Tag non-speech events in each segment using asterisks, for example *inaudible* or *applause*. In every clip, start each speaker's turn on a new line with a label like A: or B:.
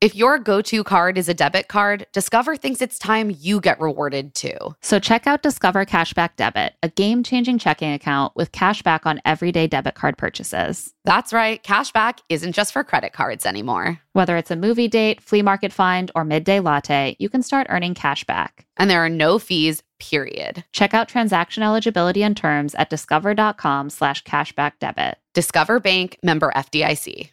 A: If your go to card is a debit card, Discover thinks it's time you get rewarded too.
B: So check out Discover Cashback Debit, a game changing checking account with cash back on everyday debit card purchases.
A: That's right, cashback isn't just for credit cards anymore.
B: Whether it's a movie date, flea market find, or midday latte, you can start earning cash back.
A: And there are no fees, period.
B: Check out transaction eligibility and terms at discover.com slash cashback debit.
A: Discover Bank member FDIC.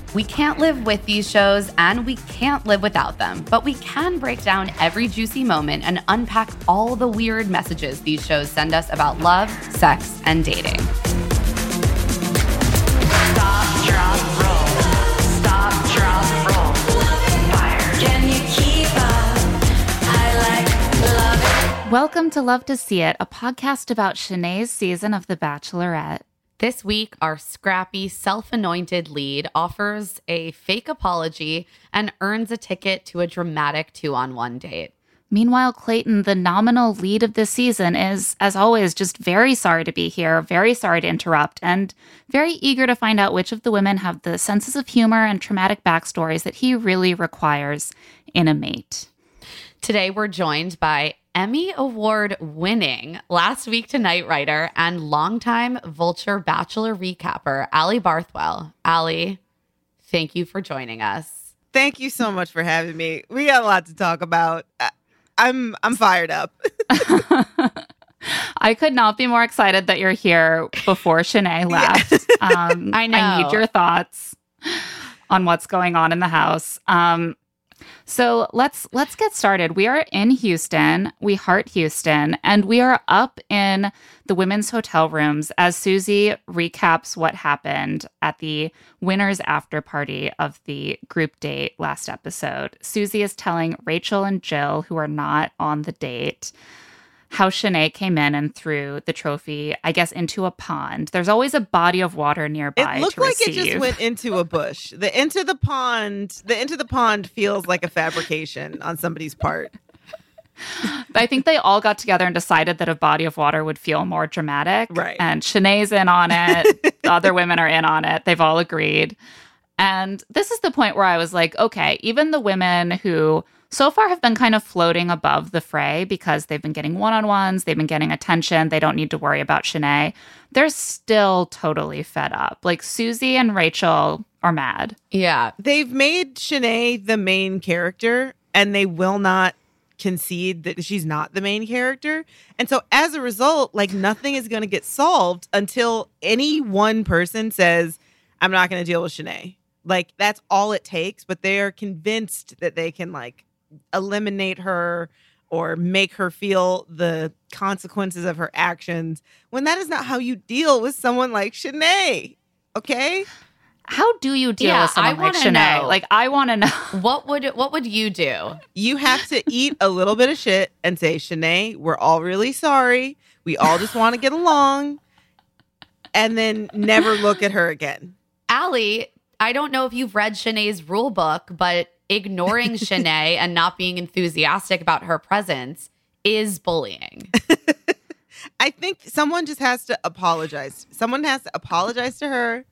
A: We can't live with these shows and we can't live without them, but we can break down every juicy moment and unpack all the weird messages these shows send us about love, sex, and dating.
C: Stop, drop, roll. Stop, drop, roll. Fire. Can you keep up? I like love it.
B: Welcome to Love to See It, a podcast about Shanae's season of The Bachelorette.
A: This week, our scrappy, self anointed lead offers a fake apology and earns a ticket to a dramatic two on one date.
B: Meanwhile, Clayton, the nominal lead of this season, is, as always, just very sorry to be here, very sorry to interrupt, and very eager to find out which of the women have the senses of humor and traumatic backstories that he really requires in a mate.
A: Today, we're joined by Emmy Award winning last week tonight writer and longtime Vulture Bachelor recapper, Ali Barthwell. Ali, thank you for joining us.
D: Thank you so much for having me. We got a lot to talk about. I'm I'm fired up. *laughs*
B: I could not be more excited that you're here before Shanae *laughs* left. Um, *laughs*
A: I
B: I need your thoughts on what's going on in the house. Um, so let's let's get started. We are in Houston. We heart Houston, and we are up in the women's hotel rooms as Susie recaps what happened at the winners after party of the group date last episode. Susie is telling Rachel and Jill, who are not on the date, how Shanae came in and threw the trophy, I guess, into a pond. There's always a body of water nearby.
D: It looked like it just went into a bush. The into the pond, the into the pond feels like a fabrication on somebody's part.
B: I think they all got together and decided that a body of water would feel more dramatic.
D: Right.
B: And Shanae's in on it. the *laughs* other women are in on it. They've all agreed. And this is the point where I was like, okay, even the women who so far have been kind of floating above the fray because they've been getting one on ones, they've been getting attention, they don't need to worry about Shanae. They're still totally fed up. Like Susie and Rachel are mad.
A: Yeah.
D: They've made Shanae the main character, and they will not concede that she's not the main character. And so as a result, like nothing is going to get solved until any one person says, I'm not going to deal with Shanae. Like that's all it takes, but they are convinced that they can like eliminate her or make her feel the consequences of her actions when that is not how you deal with someone like Shanae. Okay?
B: How do you deal
A: Yeah,
B: with someone
A: I
B: like Shanae?
A: know.
B: Like I want to know. *laughs*
A: What would what would you do?
D: You have to eat a little bit of shit and say, Shanae, we're all really sorry. We all just want to get along. And then never look at her again. *laughs*
A: Ali, I don't know if you've read Shanae's rule book, but ignoring *laughs* Shanae and not being enthusiastic about her presence is bullying. *laughs*
D: I think someone just has to apologize. Someone has to apologize to her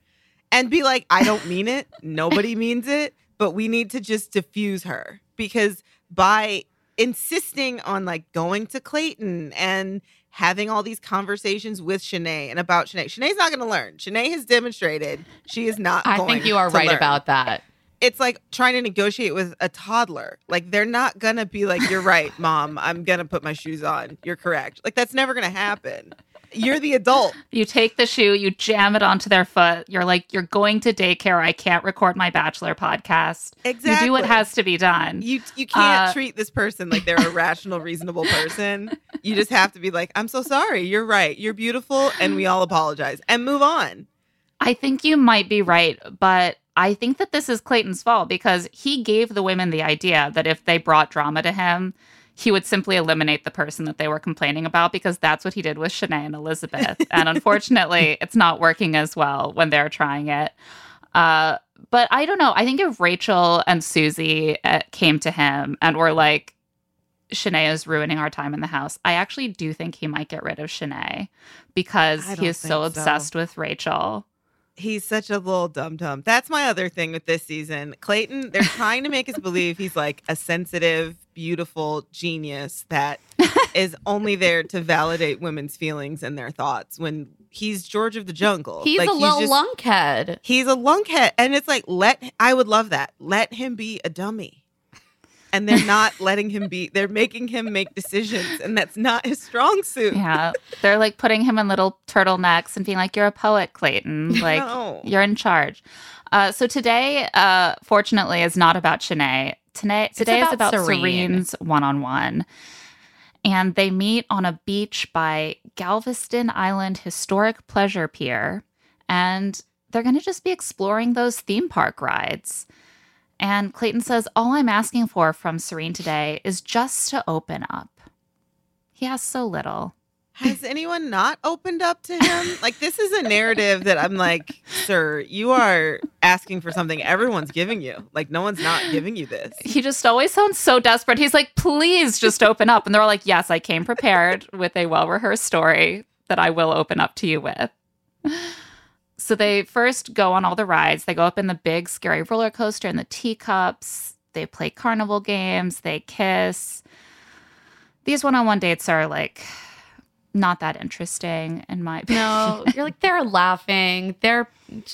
D: and be like, I don't mean it. Nobody means it. But we need to just diffuse her because by insisting on like going to Clayton and having all these conversations with Shanae and about Shanae. Shanae's not going to learn. Shanae has demonstrated she is not.
A: I think you are right
D: learn.
A: about that.
D: It's like trying to negotiate with a toddler. Like they're not gonna be like, "You're right, *laughs* mom. I'm gonna put my shoes on. You're correct." Like that's never gonna happen. You're the adult.
B: You take the shoe, you jam it onto their foot. You're like, you're going to daycare. I can't record my bachelor podcast.
D: Exactly.
B: You do what has to be done.
D: You you can't
B: Uh,
D: treat this person like they're a *laughs* rational, reasonable person. You just have to be like, "I'm so sorry. You're right. You're beautiful, and we all apologize and move on."
B: I think you might be right, but I think that this is Clayton's fault because he gave the women the idea that if they brought drama to him, he would simply eliminate the person that they were complaining about because that's what he did with Shanae and Elizabeth. *laughs* and unfortunately, it's not working as well when they're trying it. Uh, but I don't know. I think if Rachel and Susie uh, came to him and were like, Shanae is ruining our time in the house. I actually do think he might get rid of Shanae because he is so
D: so.
B: obsessed with Rachel.
D: He's such a little dum dum. That's my other thing with this season. Clayton, they're trying to make us believe he's like a sensitive, beautiful genius that *laughs* is only there to validate women's feelings and their thoughts when he's George of the Jungle.
A: He's
D: Like,
A: a little
D: just-
A: lunkhead.
D: He's a lunkhead. And it's like, let, I would love that. Let him be a dummy. And they're not letting him be, they're making him make decisions. And that's not his strong suit.
B: Yeah. They're like putting him in little turtlenecks and being like, You're a poet, Clayton. Like,
D: No.
B: you're in charge. Uh, so today, uh, fortunately, is not about Shanae. Today, today is
A: about
B: about
A: Serene.
B: Serene's one on one. And they meet on a beach by Galveston Island Historic Pleasure Pier. And they're going to just be exploring those theme park rides. And Clayton says, All I'm asking for from Serene today is just to open up. He has so little.
D: Has anyone not opened up to him? Like this is a narrative that I'm like, sir, you are asking for something everyone's giving you. Like no one's not giving you this.
B: He just always sounds so desperate. He's like, please just open up. And they're all like, yes, I came prepared with a well rehearsed story that I will open up to you with. So they first go on all the rides. They go up in the big, scary roller coaster and the teacups. They play carnival games. They kiss. These one on one dates are like not that interesting in my opinion.
A: No, you're like they're laughing. They're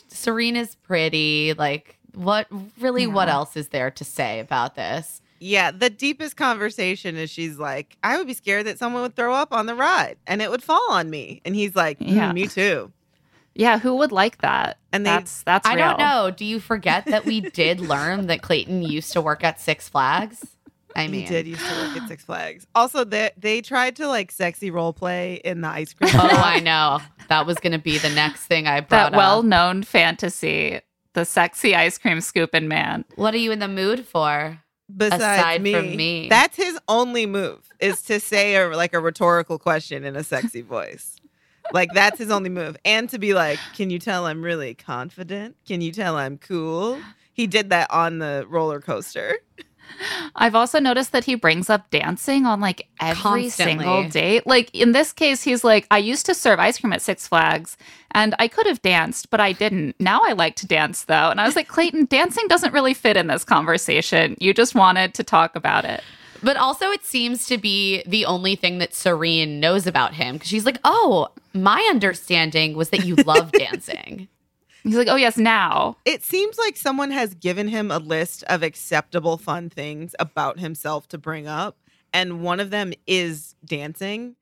A: Serene's pretty. Like what really what else is there to say about this?
D: Yeah, the deepest conversation is she's like, I would be scared that someone would throw up on the ride and it would fall on me. And he's like, "Mm,
B: Yeah.
D: me too.
B: Yeah, who would like that?
D: And they-
B: that's that's
A: I don't know. Do you forget that we *laughs* did learn that Clayton used to work at Six Flags? I mean,
D: he did used to work at Six Flags. Also, they they tried to like sexy role play in the ice cream.
A: Oh. I know. That was going to be the next thing I brought
B: That well known fantasy, the sexy ice cream scooping man.
A: What are you in the mood for?
D: Besides
A: Aside
D: me,
A: from me.
D: that's his only move is to say a, like a rhetorical question in a sexy voice. Like that's his only move, and to be like, "Can you tell I'm really confident? Can you tell I'm cool?" He did that on the roller coaster.
B: I've also noticed that he brings up dancing on like every
A: Constantly.
B: single date. Like in this case, he's like, I used to serve ice cream at Six Flags and I could have danced, but I didn't. Now I like to dance though. And I was like, Clayton, dancing doesn't really fit in this conversation. You just wanted to talk about it.
A: But also, it seems to be the only thing that Serene knows about him because she's like, "Oh, my understanding was that you *laughs* love dancing."
B: He's like, oh, yes, now.
D: It seems like someone has given him a list of acceptable fun things about himself to bring up, and one of them is dancing,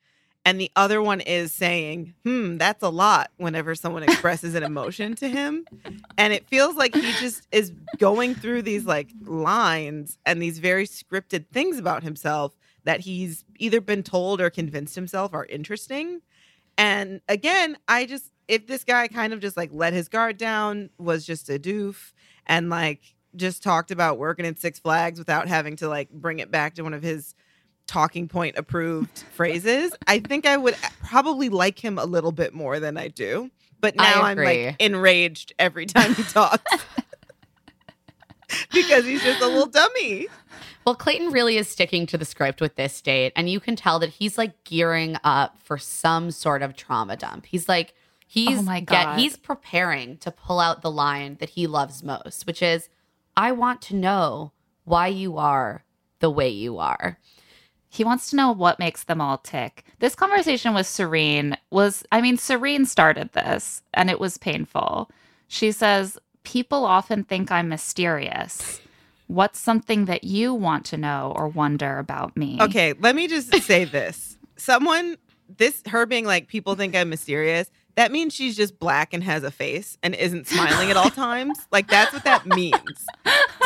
D: and the other one is saying, "Hmm, that's a lot." Whenever someone expresses an emotion to him, and it feels like he just is going through these like lines and these very scripted things about himself that he's either been told or convinced himself are interesting. And again, I just if this guy kind of just like let his guard down, was just a doof, and like just talked about working at Six Flags without having to like bring it back to one of his talking point approved *laughs* phrases, I think I would probably like him a little bit more than I do. But now I'm like enraged every time he talks. *laughs* because he's just a little dummy.
A: Well, Clayton really is sticking to the script with this date, and you can tell that he's like gearing up for some sort of trauma dump. He's like, he's
B: Oh my
A: get- he's preparing to pull out the line that he loves most, which is, "I want to know why you are the way you are."
B: He wants to know what makes them all tick. This conversation with Serene was, I mean, Serene started this and it was painful. She says, People often think I'm mysterious. What's something that you want to know or wonder about me?
D: Okay, let me just say this. Someone, this, her being like, people think I'm mysterious. That means she's just black and has a face and isn't smiling at all times. Like, that's what that means.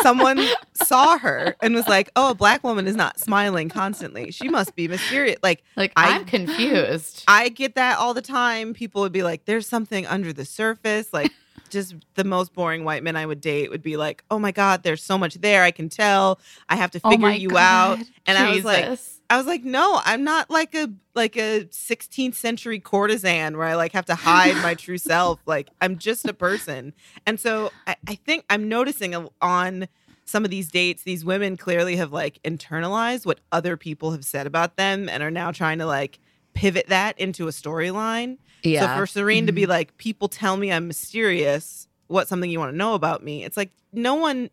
D: Someone saw her and was like, oh, a black woman is not smiling constantly. She must be mysterious. Like,
A: Like
D: I-
A: I'm confused.
D: I get that all the time. People would be like, there's something under the surface. Like, just the most boring white men I would date would be like, oh my God, there's so much there. I can tell. I have to
B: Oh
D: figure
B: my
D: you out.
B: God.
D: And I was like,
A: Jesus.
D: I was like, no, I'm not like a like a 16th century courtesan where I like have to hide my true self. Like I'm just a person. And so I, I think I'm noticing a- on some of these dates, these women clearly have like internalized what other people have said about them and are now trying to like pivot that into a storyline.
A: yeah.
D: So for Serene to be mm-hmm. like, people tell me I'm mysterious. What's something you want to know about me? It's like no one.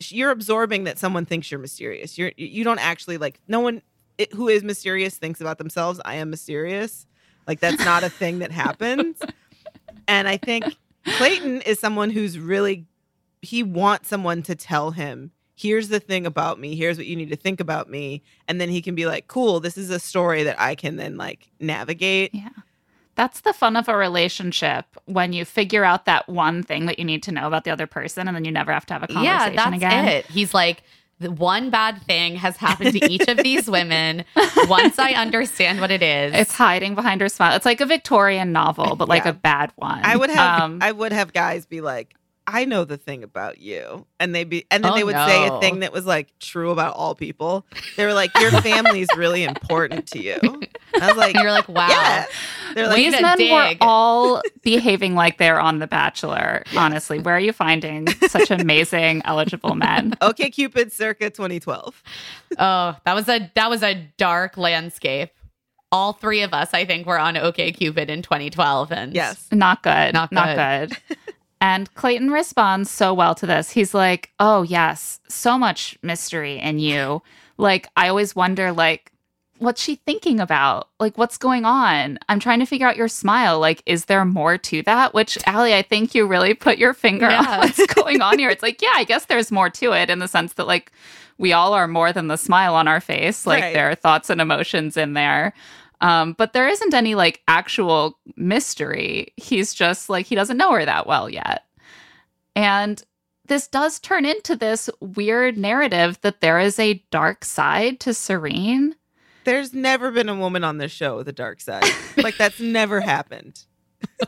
D: You're absorbing that someone thinks you're mysterious. You're you don't actually like no one it, who is mysterious thinks about themselves. I am mysterious. Like that's not a thing that *laughs* happens. And I think Clayton is someone who's really he wants someone to tell him here's the thing about me here's what you need to think about me and then he can be like cool this is a story that i can then like navigate
B: Yeah. That's the fun of a relationship when you figure out that one thing that you need to know about the other person and then you never have to have a conversation
A: yeah, that's
B: again.
A: it. He's like, the one bad thing has happened to each of these women. *laughs* Once I understand what it is,
B: It's hiding behind her smile. It's like a Victorian novel, but like
D: Yeah.
B: a bad one.
D: I would have
B: Um,
D: I would have guys be like, I know the thing about you. And they be and then
A: Oh,
D: they would say a thing that was like true about all people. They were like, Your family's really important to you. I was like,
A: you're like, wow.
D: Yeah. They're like,
B: These
A: to
B: men were all behaving like they're on The Bachelor. Honestly, where are you finding such amazing, eligible men? *laughs*
D: OkCupid circa 2012.
A: Oh, that was a that was a dark landscape. All three of us, I think, were on OkCupid in 2012, and
D: Yes.
B: Not good.
A: Not
B: Not good. *laughs* and Clayton responds so well to this. He's like, "Oh yes, so much mystery in you. Like I always wonder, like." What's she thinking about? Like, what's going on? I'm trying to figure out your smile. Like, is there more to that? Which, Ali, I think you really put your finger
A: Yeah.
B: on what's going on here. *laughs* It's like, yeah, I guess there's more to it in the sense that, like, we all are more than the smile on our face. Like,
D: Right.
B: there are thoughts and emotions in there. Um, but there isn't any like actual mystery. He's just like, he doesn't know her that well yet. And this does turn into this weird narrative that there is a dark side to Serene.
D: There's never been a woman on this show with a dark side. *laughs* like that's never happened. *laughs*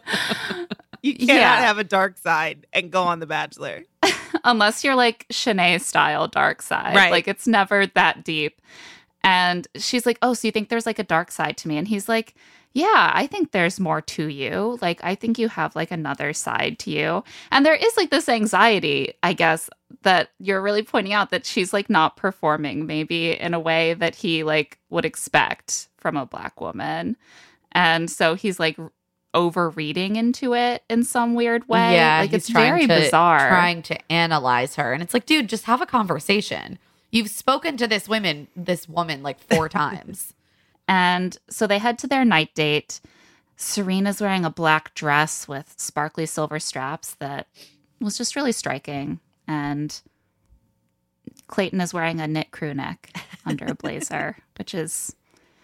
D: you cannot
B: Yeah.
D: have a dark side and go on The Bachelor. *laughs*
B: unless you're like Shanae style dark side.
D: Right.
B: Like it's never that deep. And she's like, Oh, so you think there's like a dark side to me? And he's like, Yeah, I think there's more to you. Like, I think you have like another side to you. And there is like this anxiety, I guess, that you're really pointing out that she's like not performing maybe in a way that he like would expect from a black woman. And so he's like overreading into it in some weird way.
A: yeah,
B: like it's very
A: to,
B: bizarre.
A: Trying to analyze her, and it's like, dude, just have a conversation. You've spoken to this woman, this woman, like four *laughs* times.
B: And so they head to their night date. Serene's wearing a black dress with sparkly silver straps that was just really striking. And Clayton is wearing a knit crew neck under a *laughs* blazer, which is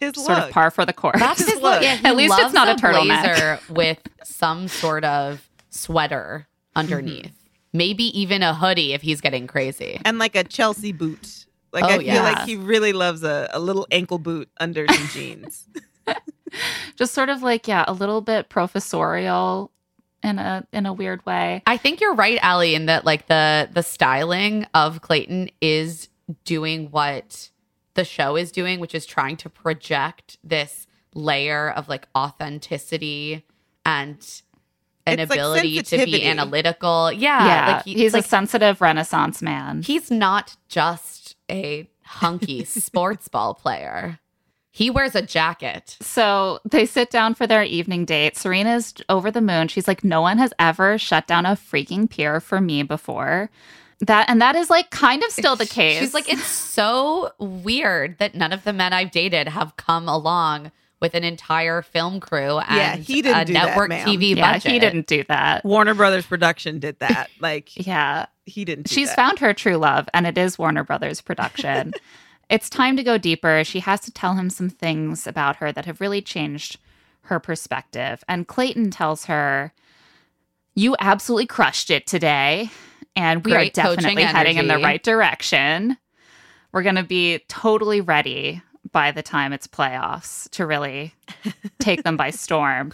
D: His
B: sort
D: look.
B: of par for the course.
A: That's his *laughs* look. Yeah,
B: At least it's not a turtleneck.
A: blazer with some sort of sweater mm-hmm. underneath. Maybe even a hoodie if he's getting crazy.
D: and like a Chelsea boot. Like
A: Oh,
D: I feel
A: yeah.
D: like he really loves a, a little ankle boot under some *laughs* jeans. *laughs*
B: just sort of like, yeah, a little bit professorial in a in a weird way.
A: I think you're right, Ali, in that like the the styling of Clayton is doing what the show is doing, which is trying to project this layer of like authenticity and an
D: It's like
A: ability to be analytical. Yeah,
B: yeah,
A: like he-
B: he's
A: like
B: a sensitive Renaissance man.
A: he's not just a hunky *laughs* sports ball player. He wears a jacket.
B: So they sit down for their evening date. Serene's over the moon. She's like, no one has ever shut down a freaking pier for me before. That and that is like kind of still the case.
A: She's like, it's so weird that none of the men I've dated have come along with an entire film crew and
D: Yeah, he didn't
A: a
D: do that,
A: network
D: ma'am.
A: TV
B: yeah,
A: budget.
B: he didn't do that.
D: Warner Brothers production did that. *laughs* Like
B: Yeah,
D: he didn't. Do that.
B: she's
D: that.
B: found her true love, and it is Warner Brothers production. *laughs* it's time to go deeper. She has to tell him some things about her that have really changed her perspective. And Clayton tells her, You absolutely crushed it today. And we
A: Great
B: are definitely
A: coaching
B: heading in the right direction. We're going to be totally ready by the time it's playoffs to really take them by *laughs* storm.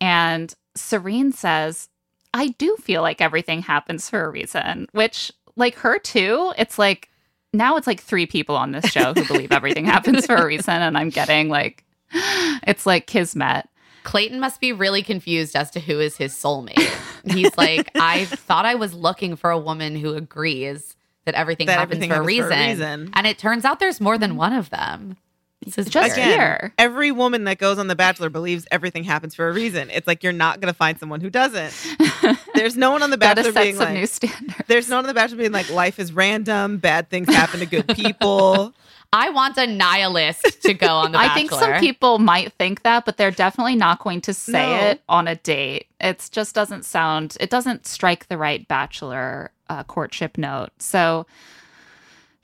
B: And Serene says, I do feel like everything happens for a reason, which, like her too, it's like now it's like three people on this show who believe everything happens for a *laughs* reason. And I'm getting like, *gasps* it's like Kismet.
A: Clayton must be really confused as to who is his soulmate. He's like, *laughs* I thought I was looking for a woman who agrees that everything
D: That
A: happens,
D: everything
A: for, a
D: for a
A: reason.
D: reason.
A: And it turns out there's more than mm-hmm. one of them. This is
B: Just.
D: Again,
B: here.
D: every woman that goes on The Bachelor believes everything happens for a reason. It's like you're not going to find someone who doesn't. *laughs* There's no one on The Bachelor
B: set
D: being
B: some
D: like,
B: new standards.
D: there's no one on The Bachelor being like, life is random, bad things happen to good people. *laughs*
A: I want a nihilist to go on the *laughs*
B: I think some people might think that, but they're definitely not going to say
D: No.
B: it on a date. It just doesn't sound, it doesn't strike the right bachelor uh, courtship note. So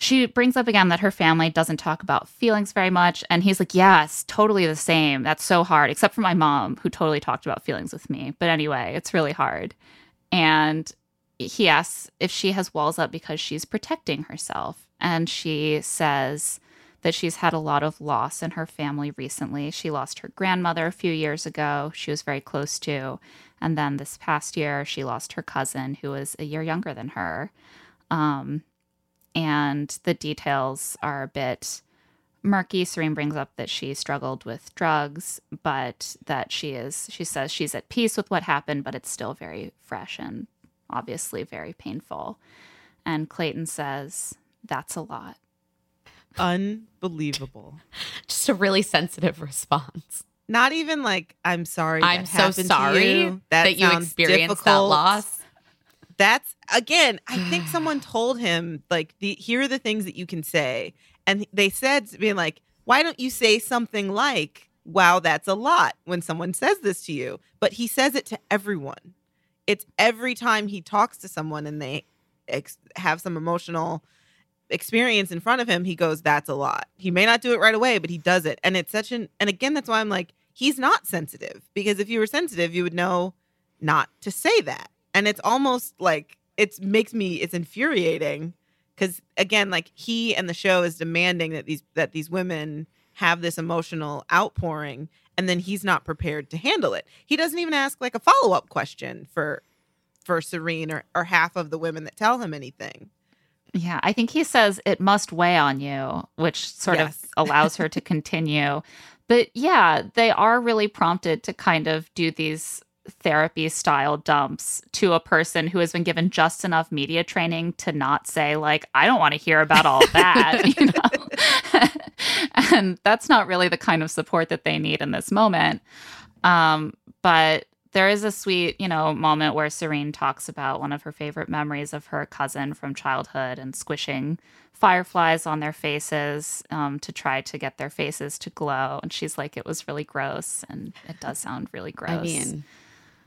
B: she brings up again that her family doesn't talk about feelings very much. And he's like, Yes, totally the same. That's so hard, except for my mom, who totally talked about feelings with me. But anyway, it's really hard. And he asks if she has walls up because she's protecting herself. And she says that she's had a lot of loss in her family recently. She lost her grandmother a few years ago, she was very close to. And then this past year, she lost her cousin, who was a year younger than her. Um, and the details are a bit murky. Serene brings up that she struggled with drugs, but that she is, she says she's at peace with what happened, but it's still very fresh and obviously very painful. And Clayton says, That's a lot.
D: Unbelievable. *laughs*
A: Just a really sensitive response.
D: Not even like, I'm sorry.
A: I'm
D: that
A: so
D: happened to
A: sorry
D: you.
A: that, you
D: sounds
A: experienced that loss.
D: That's again, I think someone *sighs* told him like the here are the things that you can say. And they said being like, why don't you say something like, wow, that's a lot when someone says this to you? But he says it to everyone. It's every time he talks to someone and they ex- have some emotional experience in front of him, he goes, that's a lot. He may not do it right away, but he does it. And it's such an, and again, that's why I'm like, he's not sensitive because if you were sensitive, you would know not to say that. And it's almost like it makes me, it's infuriating because again, like he and the show is demanding that these, that these women have this emotional outpouring and then he's not prepared to handle it. He doesn't even ask like a follow up question for, for Serene or, or half of the women that tell him anything.
B: Yeah, I think he says it must weigh on you, which sort
D: Yes.
B: of allows her to *laughs* continue. But yeah, they are really prompted to kind of do these therapy style dumps to a person who has been given just enough media training to not say like I don't want to hear about all that, *laughs* you know. *laughs* and that's not really the kind of support that they need in this moment. Um, but there is a sweet, you know, moment where Serene talks about one of her favorite memories of her cousin from childhood and squishing fireflies on their faces um, to try to get their faces to glow. And she's like, it was really gross. And it does sound really gross.
A: I mean,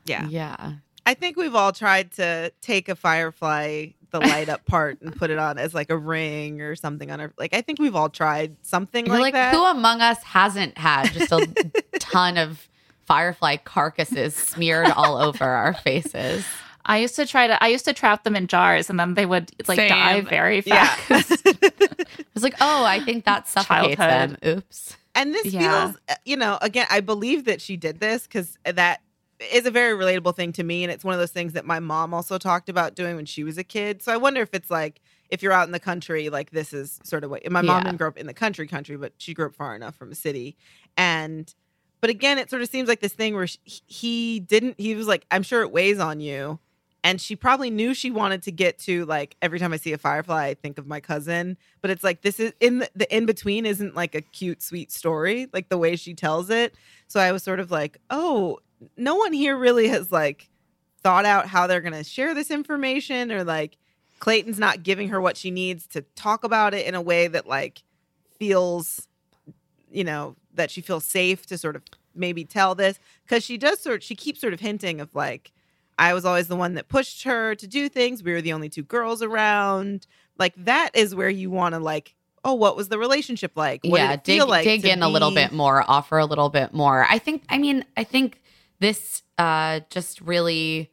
D: Yeah.
A: yeah.
D: I think we've all tried to take a firefly, the light up part, and put it on as like a ring or something on our. Like I think we've all tried something
A: You're
D: like,
A: like,
D: that.
A: who among us hasn't had just a *laughs* ton of firefly carcasses smeared all over our faces?
B: I used to try to, I used to trap them in jars and then they would like
A: Same.
B: die very
D: Yeah.
B: fast. *laughs*
A: I was like, oh, I think that suffocates them.
B: Childhood.
A: Oops.
D: and this
B: Yeah.
D: feels, uh, you know, again, I believe that she did this because that is a very relatable thing to me, and it's one of those things that my mom also talked about doing when she was a kid. So I wonder if it's like if you're out in the country, like this is sort of what my mom
A: Yeah.
D: didn't grow up in the country, country, but she grew up far enough from a city, and. But again, it sort of seems like this thing where sh he didn't. He was like, "I'm sure it weighs on you," and she probably knew she wanted to get to like every time I see a firefly, I think of my cousin. But it's like this is in the, the in between isn't like a cute, sweet story, like the way she tells it. So I was sort of like, oh, no one here really has like thought out how they're gonna share this information or like Clayton's not giving her what she needs to talk about it in a way that like feels, you know, that she feels safe to sort of maybe tell this because she does sort she keeps sort of hinting of like I was always the one that pushed her to do things. We were the only two girls around. Like that is where you want to like, oh, what was the relationship like? What
A: yeah,
D: did it
A: dig,
D: like?
A: dig
D: to
A: in a little bit more, offer a little bit more. I think, I mean, I think this uh, just really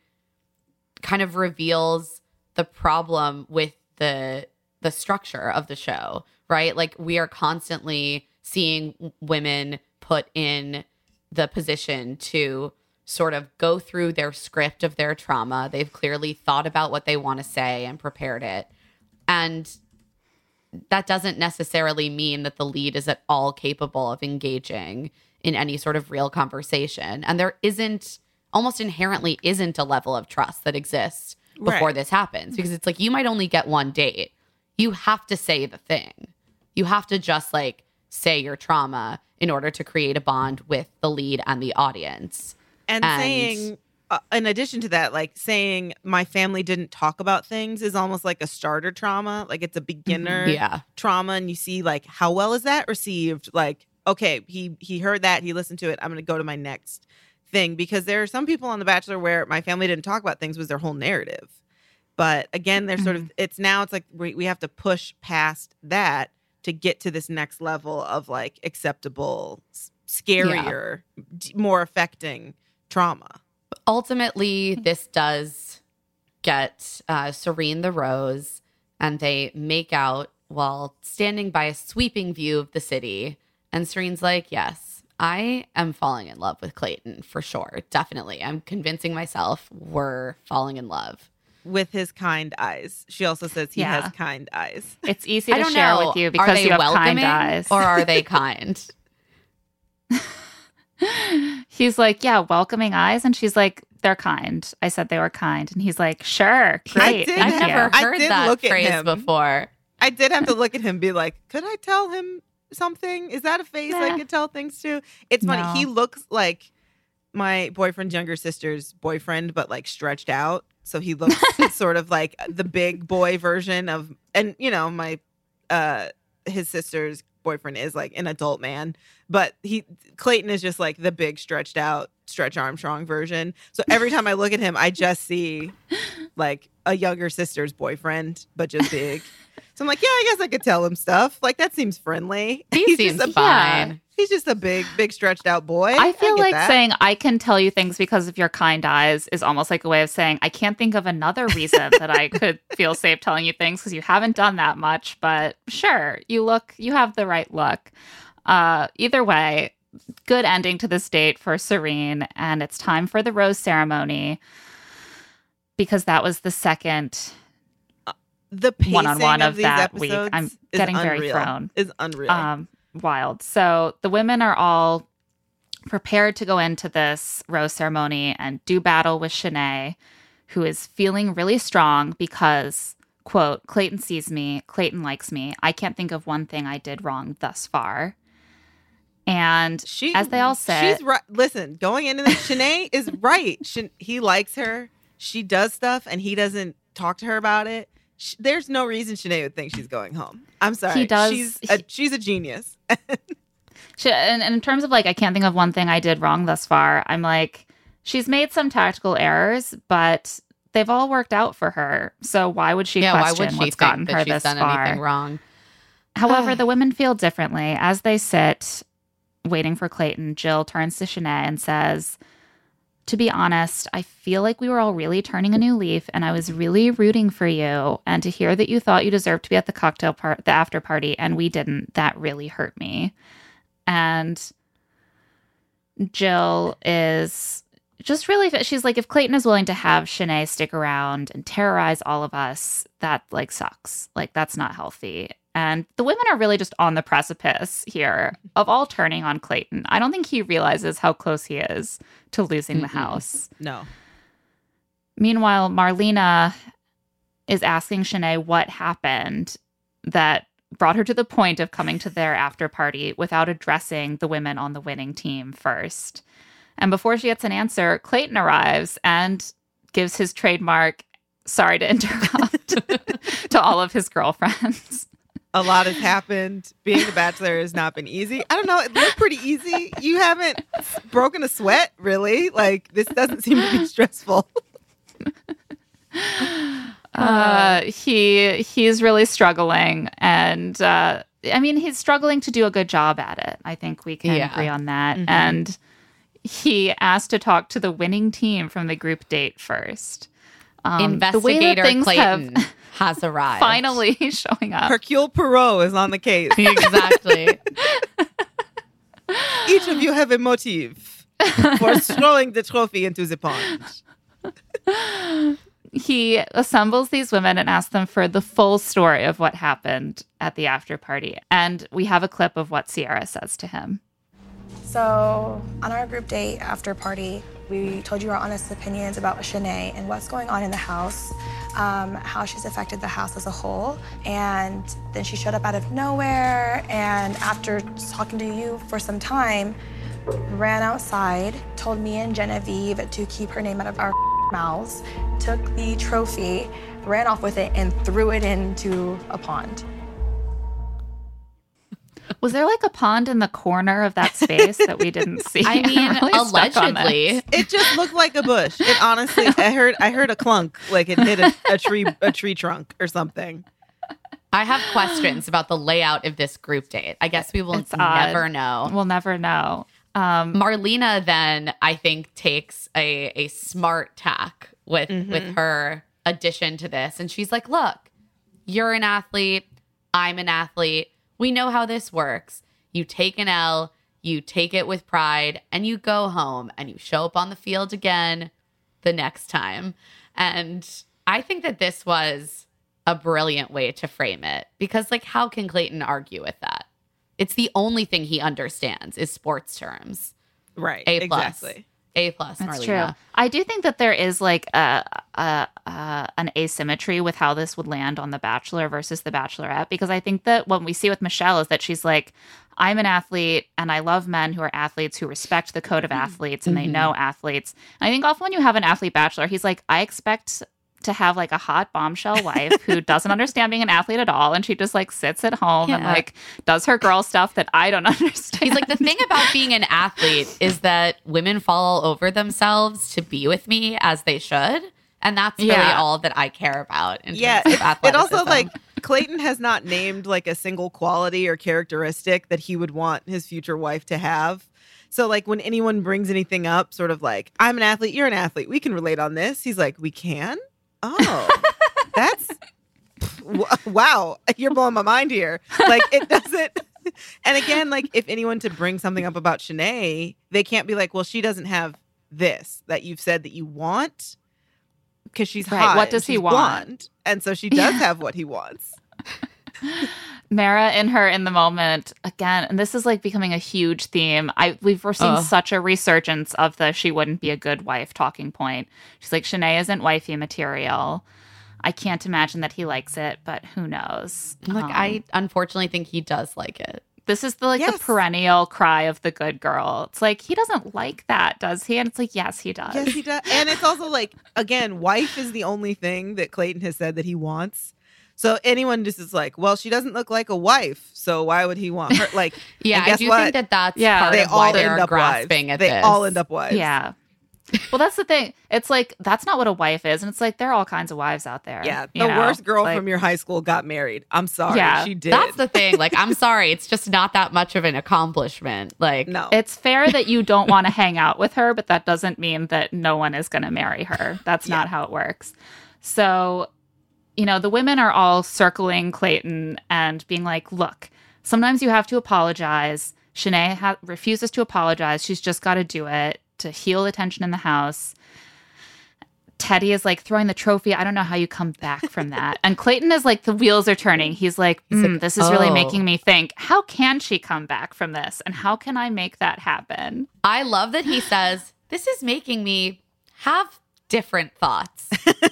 A: kind of reveals the problem with the the structure of the show, right? Like we are constantly seeing women put in the position to sort of go through their script of their trauma. They've clearly thought about what they want to say and prepared it. And that doesn't necessarily mean that the lead is at all capable of engaging in any sort of real conversation. And there isn't, almost inherently, isn't a level of trust that exists before
D: Right.
A: this happens because it's like you might only get one date. You have to say the thing. You have to just like say your trauma in order to create a bond with the lead and the audience.
D: and,
A: and-
D: saying uh, in addition to that like saying my family didn't talk about things is almost like a starter trauma like it's a beginner
A: Yeah.
D: trauma and you see like how well is that received like okay he he heard that he listened to it i'm going to go to my next thing because there are some people on the bachelor where my family didn't talk about things was their whole narrative. But again there's sort of it's now it's like we, we have to push past that to get to this next level of like acceptable scarier d- more affecting trauma.
A: Ultimately this does get uh, serene the rose and they make out while standing by a sweeping view of the city and serene's like yes i am falling in love with clayton for sure. Definitely. I'm convincing myself we're falling in love.
D: With his kind eyes. She also says he
B: Yeah.
D: has kind eyes.
B: It's easy to share
A: know.
B: with you
A: are
B: because
A: they
B: you have
A: welcoming
B: kind eyes.
A: or are they *laughs* kind? *laughs*
B: He's like, yeah, welcoming eyes, and she's like, they're kind. I said they were kind, and he's like, sure, great,
A: i've
D: have-
B: you.
A: never
D: I
A: heard
D: did
A: that
D: look at
A: phrase
D: him.
A: before.
D: I did have to *laughs* look at him and be like, could I tell him something? Is that a face I could tell things to? It's funny.
B: No.
D: He looks like my boyfriend's younger sister's boyfriend, but like stretched out. So he *laughs* looks sort of like the big boy version of, and you know, my, uh, his sister's boyfriend is like an adult man, but he, Clayton is just like the big stretched out, Stretch Armstrong version. So every time I look at him, I just see like a younger sister's boyfriend, but just big. So I'm like, yeah, I guess I could tell him stuff. Like that seems friendly.
A: he *laughs*
D: He's
A: seems
D: just a,
A: fine
D: He's just a big, big stretched out boy.
B: I feel
D: get
B: like
D: that.
B: saying I can tell you things because of your kind eyes is almost like a way of saying I can't think of another reason that I *laughs* could feel safe telling you things because you haven't done that much. But sure, you look, you have the right look. Uh, either way, good ending to this date for Serene, and it's time for the rose ceremony because that was the second
D: the pacing
B: one-on-one
D: of,
B: of
D: these
B: that week. I'm getting very
D: unreal.
B: thrown.
D: Is unreal.
B: um, wild. So the women are all prepared to go into this rose ceremony and do battle with Shanae, who is feeling really strong because, quote, Clayton sees me, Clayton likes me. I can't think of one thing I did wrong thus far. And
D: she,
B: as they all said,
D: she's right. Listen, going into this, Shanae is right. Shan- he likes her. She does stuff, and he doesn't talk to her about it. Sh- There's no reason Shanae would think she's going home. I'm sorry.
B: He does-
D: She's a,
B: he-
D: she's a genius.
B: She, and, and in terms of like, I can't think of one thing I did wrong thus far. I'm like, she's made some tactical errors, but they've all worked out for her. So why would she
A: yeah why would she
B: what's
A: think
B: gotten her this
A: done
B: far?
A: anything wrong
B: However, *sighs* the women feel differently. As they sit waiting for Clayton, Jill turns to Shanae and says, To be honest, I feel like we were all really turning a new leaf and I was really rooting for you. And to hear that you thought you deserved to be at the cocktail part, the after party, and we didn't, that really hurt me. And Jill is just really she's like if Clayton is willing to have Shanae stick around and terrorize all of us, that like sucks. Like that's not healthy. And the women are really just on the precipice here of all turning on Clayton. I don't think he realizes how close he is to losing the
A: Mm-mm.
B: house.
D: No.
B: Meanwhile, Marlena is asking Shanae what happened that brought her to the point of coming to their after party without addressing the women on the winning team first. And before she gets an answer, Clayton arrives and gives his trademark, sorry to *laughs* interrupt, *laughs* to all of his girlfriends.
D: A lot has happened. Being a bachelor has not been easy. I don't know. It looked pretty easy. You haven't broken a sweat, really. Like, this doesn't seem to be stressful. *laughs*
B: Uh, he he's really struggling, and uh, I mean he's struggling to do a good job at it. I think we can
A: Yeah.
B: agree on that. And he asked to talk to the winning team from the group date first. Um, the way that
A: Investigator
B: things
A: Clayton
B: have *laughs*
A: has arrived.
B: finally *laughs* showing up.
D: Hercule Poirot is on the case. *laughs*
A: exactly. *laughs*
D: Each of you have a motive for throwing the trophy into the pond.
B: he assembles these women and asks them for the full story of what happened at the after party. And we have a clip of what Sierra says to him.
E: So, on our group date after party, we told you our honest opinions about Shanae and what's going on in the house, um, how she's affected the house as a whole. And then she showed up out of nowhere, and after talking to you for some time, ran outside, told me and Genevieve to keep her name out of our *laughs* mouths, took the trophy, ran off with it, and threw it into a pond.
B: Was there like a pond in the corner of that space that we didn't *laughs* see?
A: I *laughs* mean,
B: really stuck on this.
A: allegedly.
D: It just looked like a bush. It honestly, I heard, I heard a clunk, like it hit a, a tree, a tree trunk or something.
A: I have questions about the layout of this group date. I guess we will
B: It's odd.
A: never know.
B: We'll never know. Um,
A: Marlena then I think takes a a smart tack with with her addition to this and she's like, "Look, you're an athlete, I'm an athlete. We know how this works. You take an L, you take it with pride and you go home and you show up on the field again the next time." And I think that this was a brilliant way to frame it because like how can Clayton argue with that? It's the only thing he understands is sports terms.
D: Right.
A: A plus.
D: Exactly.
A: A plus,
B: That's
A: Marlena.
B: true. I do think that there is like a, a, a an asymmetry with how this would land on The Bachelor versus The Bachelorette because I think that what we see with Michelle is that she's like, I'm an athlete and I love men who are athletes who respect the code of mm-hmm. athletes and they mm-hmm. know athletes. And I think often when you have an athlete bachelor, he's like, I expect to have like a hot bombshell wife who *laughs* doesn't understand being an athlete at all and she just like sits at home and like does her girl stuff that I don't *laughs* understand.
A: He's like, the thing about being an athlete is that women fall all over themselves to be with me as they should. And that's really
B: Yeah.
A: all that I care about. In
D: Yeah.
A: terms of
D: It, it also like Clayton has not named like a single quality or characteristic that he would want his future wife to have. So like when anyone brings anything up, sort of like, I'm an athlete, you're an athlete, we can relate on this. He's like, we can? Oh, that's wow. You're blowing my mind here. Like it doesn't. *laughs* And again, like if anyone to bring something up about Shanae, they can't be like, well, she doesn't have this that you've said that you want because she's
B: Right,
D: hot.
B: what does he want?
D: blonde, and so she does have what he wants. *laughs*
B: Mara in her in the moment again, and this is like becoming a huge theme. I we've we're seeing
A: Ugh.
B: such a resurgence of the she wouldn't be a good wife talking point. She's like Shanae isn't wifey material. I can't imagine that he likes it, but who knows?
A: like
B: Um,
A: I unfortunately think he does like it.
B: this is the like
D: Yes.
B: the perennial cry of the good girl. It's like he doesn't like that, does he? And it's like yes, he does.
D: Yes, he does. And it's also like, again, wife is the only thing that Clayton has said that he wants. So anyone just is like, well, she doesn't look like a wife, so why would he want her? Like, *laughs*
A: Yeah,
D: and
A: I
D: guess
A: do
D: what?
A: think that that's
B: Yeah.
A: part
D: they
A: of why
D: all
A: they're
D: end up
A: grasping
D: wives.
A: at
D: they
A: this.
D: all end up wives.
B: Yeah. Well, that's the thing. It's like that's not what a wife is, and it's like there are all kinds of wives out there.
D: Yeah, the
B: know?
D: worst girl
B: Like-
D: from your high school got married. I'm sorry,
B: Yeah,
D: she did.
A: That's the thing. Like, I'm *laughs* sorry, it's just not that much of an accomplishment. Like,
D: no.
B: It's fair that you don't want to hang out with her, but that doesn't mean that no one is going to marry her. That's not how it works. So, you know, the women are all circling Clayton and being like, look, sometimes you have to apologize. Shanae ha- refuses to apologize. She's just got to do it to heal the tension in the house. Teddi is like throwing the trophy. I don't know how you come back from that. and Clayton is like, the wheels are turning. He's like, "Hmm, this is really
A: "Oh."
B: making me think, how can she come back from this? And how can I make that happen?
A: I love that he says, This is making me have different thoughts.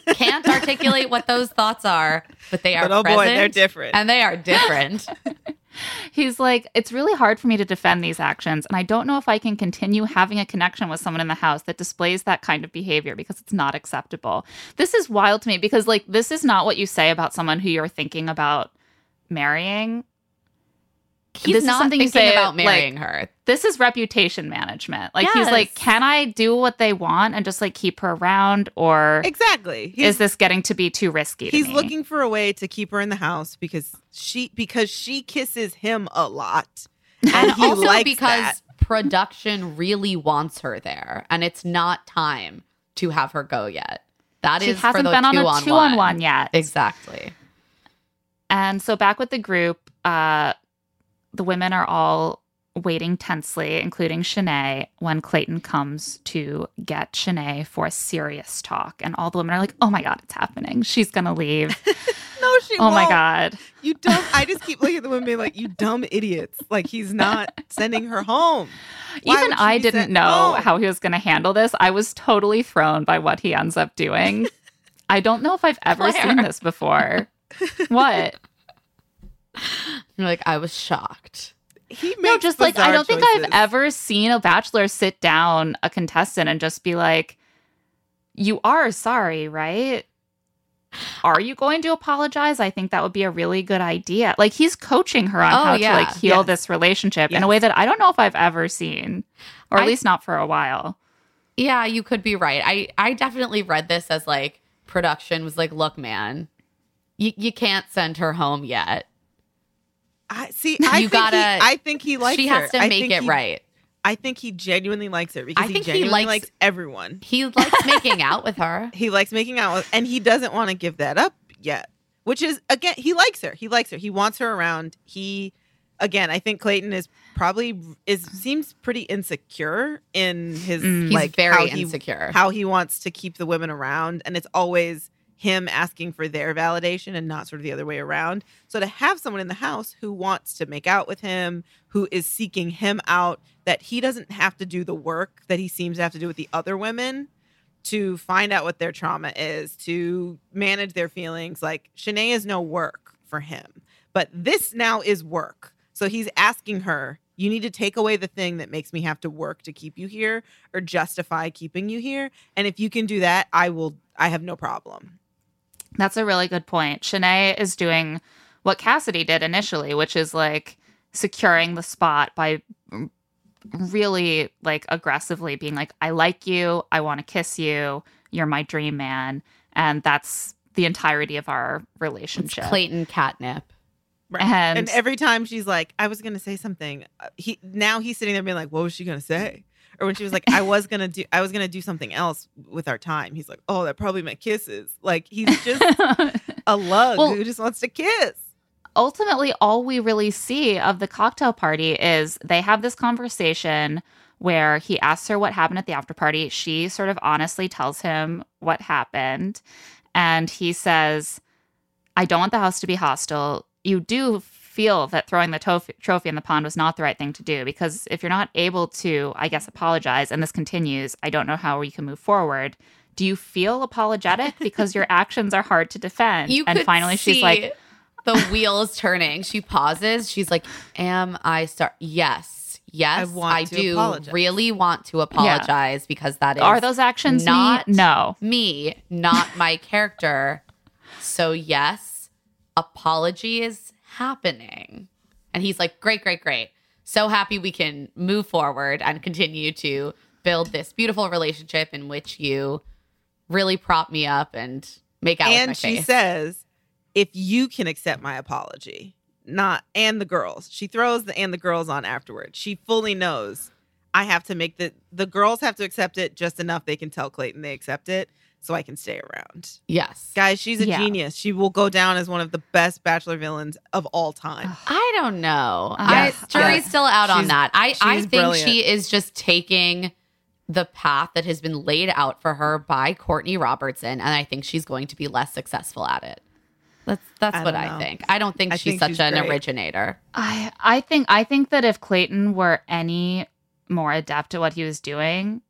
A: Can't *laughs* articulate what those thoughts are, but they are
D: But oh boy, they're different.
A: And they are different. *laughs*
B: He's like, it's really hard for me to defend these actions, and I don't know if I can continue having a connection with someone in the house that displays that kind of behavior because it's not acceptable. This is wild to me because, like, this is not what you say about someone who you're thinking about marrying.
A: He's
B: This is
A: not
B: something you say,
A: about marrying
B: like,
A: her.
B: This is reputation management. Like, he's like, can I do what they want and just like keep her around, or
D: exactly. He's,
B: is this getting to be too risky?
D: he's
B: me?
D: looking for a way to keep her in the house because she because she kisses him a lot. *laughs* And,
A: And
D: he
A: also
D: likes
A: because
D: that.
A: production really wants her there, and it's not time to have her go yet. That is
B: she
A: for
B: hasn't
A: the
B: been on a
A: on
B: two on one yet.
A: Exactly.
B: And so back with the group, uh, the women are all waiting tensely, including Shanae, when Clayton comes to get Shanae for a serious talk. And all the women are like, oh my God, it's happening. She's going to leave. *laughs*
D: No, she
B: oh my
D: won't.
B: God.
D: You dumb. I just keep looking at the women being like, you dumb idiots. Like he's not sending her home. Why
B: Even I didn't know
D: home?
B: how he was going to handle this. I was totally thrown by what he ends up doing. *laughs* I don't know if I've ever
A: Claire.
B: seen this before. *laughs* What?
A: You're like, I was shocked.
D: he makes
B: No, just like I don't think I've ever seen a bachelor sit down a contestant and just be like, "You are sorry, right? Are you going to apologize?" I think that would be a really good idea. Like he's coaching her on
A: Oh,
B: how
A: yeah.
B: to like heal
D: Yes.
B: this relationship in a way that I don't know if I've ever seen, or at
A: I-
B: least not for a while.
A: Yeah, you could be right. I I definitely read this as like production was like, look, man, you you can't send her home yet.
D: I see. *laughs* I
A: You
D: think
A: gotta-
D: He, I think he likes
A: she
D: her.
A: has to make it
D: he-
A: right.
D: I think he genuinely likes her because
A: I
D: he
A: think he
D: genuinely
A: likes-
D: likes everyone.
A: He likes *laughs* making out with her.
D: He likes making out with, and he doesn't want to give that up yet. Which is again, he likes her. He likes her. He wants her around. He, again, I think Clayton is probably is seems pretty insecure in his
B: Mm.
A: He's
D: like
A: very
D: how he,
A: insecure.
D: how he wants to keep the women around, and it's always him asking for their validation and not sort of the other way around. So to have someone in the house who wants to make out with him, who is seeking him out, that he doesn't have to do the work that he seems to have to do with the other women to find out what their trauma is, to manage their feelings. Like Shanae is no work for him, but this now is work. So he's asking her, you need to take away the thing that makes me have to work to keep you here or justify keeping you here. And if you can do that, I will, I have no problem.
B: That's a really good point. Shanae is doing what Cassidy did initially, which is like securing the spot by really like aggressively being like, I like you, I want to kiss you, you're my dream man. And that's the entirety of our relationship.
A: Clayton catnip.
B: And-
D: And, every time she's like, I was going to say something, uh, he now he's sitting there being like, what was she going to say? Or when she was like, I was going to do, I was to do something else with our time. He's like, oh, that probably meant kisses. Like he's just *laughs* a lug
B: Well-
D: who just wants to kiss.
B: ultimately all we really see of the cocktail party is they have this conversation where he asks her what happened at the after party. She sort of honestly tells him what happened. And he says, I don't want the house to be hostile. You do feel that throwing the trophy, trophy in the pond was not the right thing to do because if you're not able to, I guess, apologize and this continues, I don't know how we can move forward. Do you feel apologetic *laughs* because your actions are hard to defend?
A: You
B: and
A: could
B: finally, she's like,
A: the wheels turning. She pauses. She's like, "Am I start? Yes, yes,
D: I want
A: I
D: to
A: do
D: apologize."
A: really want to apologize because that is
B: Are those actions
A: not
B: me? No.
A: me, not my character. So yes, apology is happening." And he's like, "Great, great, great. So happy we can move forward and continue to build this beautiful relationship in which you really prop me up and make out
D: and she
A: face."
D: says, if you can accept my apology, not and the girls. She throws the and the girls on afterwards. She fully knows I have to make the the girls have to accept it just enough they can tell Clayton they accept it so I can stay around.
A: yes.
D: Guys, she's a
B: Yeah.
D: genius. She will go down as one of the best bachelor villains of all time.
A: I don't know.
B: Yes,
A: I, jury's
D: yes.
A: still out on that. I, I think
D: brilliant.
A: she is just taking the path that has been laid out for her by Courtney Robertson, and I think she's going to be less successful at it. That's that's
D: I
A: what I
D: know.
A: think. I don't think
D: I
A: she's
D: think
A: such
D: she's
A: an
D: great.
A: originator.
B: I I think I think that if Clayton were any more adept at what he was doing,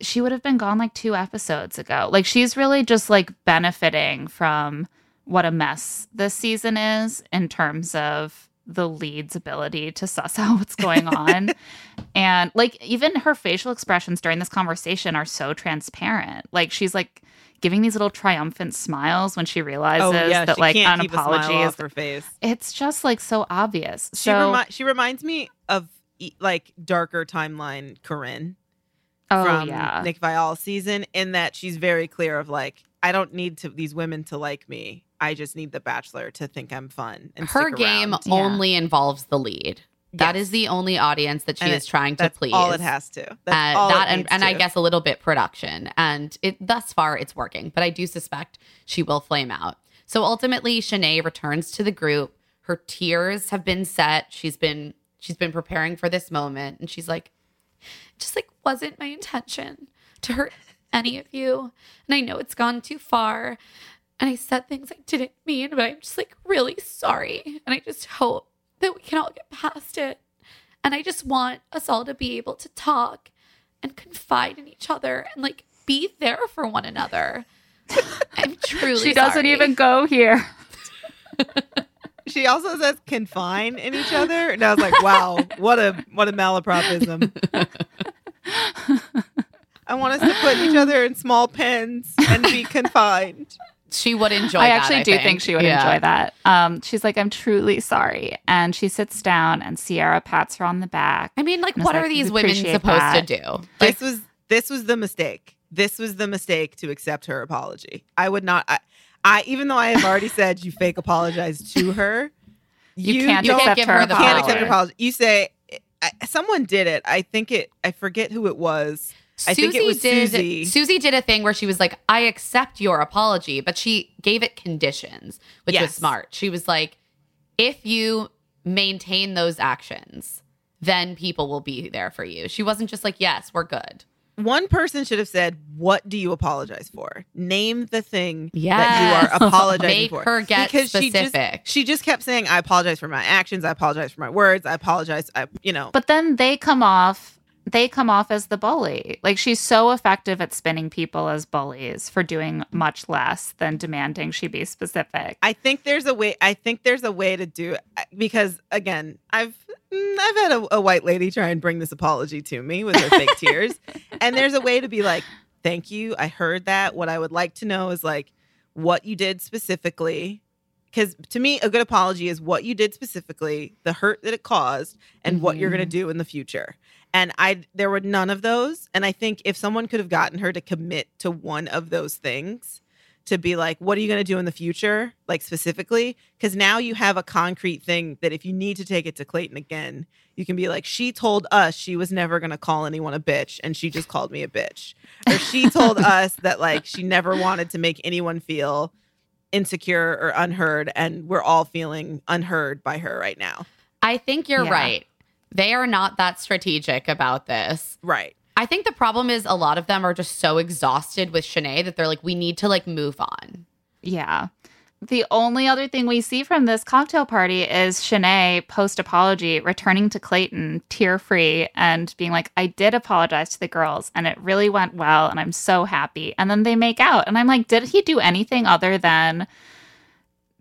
B: she would have been gone like two episodes ago. Like she's really just like benefiting from what a mess this season is in terms of the lead's ability to suss *laughs* out what's going on. and like even her facial expressions during this conversation are so transparent. Like she's like giving these little triumphant smiles when she realizes
D: Oh yeah,
B: that
D: she
B: like an
D: keep a smile
B: apology is
D: her face.
B: it's just like so obvious.
D: She
B: So
D: remi- she reminds me of like darker timeline Corinne
B: oh
D: from
B: yeah.
D: Nick Viall season in that she's very clear of like I don't need to these women to like me. I just need the Bachelor to think I'm fun. And
A: Her
D: stick
A: game
D: around.
B: Yeah.
A: only involves the lead. That
D: Yes.
A: is the only audience that she
D: And
A: is trying to please.
D: all it has to. That's
A: Uh,
D: all
A: that
D: it
A: and,
D: needs
A: and I guess a little bit production. And it thus far it's working, but I do suspect she will flame out. So ultimately, Shanae returns to the group. Her tears have been set. She's been she's been preparing for this moment, and she's like, just like wasn't my intention to hurt any of you, and I know it's gone too far, and I said things I didn't mean, but I'm just like really sorry, and I just hope that we can all get past it. And I just want us all to be able to talk and confide in each other and like be there for one another. *laughs* I'm truly
B: she doesn't
A: sorry.
B: even go here. *laughs*
D: She also says confine in each other, and I was like, "Wow, what a what a malapropism." I want us to put each other in small pens and be confined.
A: She would enjoy
B: I
A: that,
B: actually do think. she would
A: Yeah.
B: enjoy that. Um, she's like, I'm truly sorry. And she sits down and Sierra pats her on the back.
A: I mean, like, what
B: like,
A: are
B: we
A: these women supposed
B: that.
A: to do? Like,
D: This was this was the mistake. This was the mistake to accept her apology. I would not. I, I even though I have already said you fake apologize to her,
B: You, can't
A: you
D: don't-
A: can't
B: accept
A: give
B: her
A: her the
D: can't
B: apology.
D: accept her apology. You say I, someone did it. I think it. I forget who it was. I think it was
A: did,
D: Susie.
A: Susie did a thing where she was like, I accept your apology, but she gave it conditions, which was smart. She was like, if you maintain those actions, then people will be there for you. She wasn't just like, yes, we're good.
D: One person should have said, "What do you apologize for? Name the thing
A: Yes.
D: that you are *laughs* apologizing for."
A: her get
D: she just
A: specific.
D: she just kept saying, "I apologize for my actions. I apologize for my words. I apologize." I, you know,
B: But then they come off they come off as the bully. Like she's so effective at spinning people as bullies for doing much less than demanding she be specific.
D: I think there's a way. I think there's a way to do it because again, I've mm, I've had a, a white lady try and bring this apology to me with her fake *laughs* tears, and there's a way to be like, "Thank you, I heard that. What I would like to know is like what you did specifically." Because to me, a good apology is what you did specifically, the hurt that it caused, and what you're going to do in the future. And I, there were none of those. And I think if someone could have gotten her to commit to one of those things, to be like, what are you going to do in the future, like specifically? Because now you have a concrete thing that if you need to take it to Clayton again, you can be like, she told us she was never going to call anyone a bitch, and she just called me a bitch. Or she told *laughs* us that like she never wanted to make anyone feel insecure or unheard, and we're all feeling unheard by her right now.
A: I think you're
B: Yeah.
A: right. They are not that strategic about this.
D: Right.
A: I think the problem is a lot of them are just so exhausted with Shanae that they're like, we need to like move on.
B: Yeah. The only other thing we see from this cocktail party is Shanae post apology returning to Clayton tear free and being like, I did apologize to the girls and it really went well and I'm so happy. And then they make out. And I'm like, did he do anything other than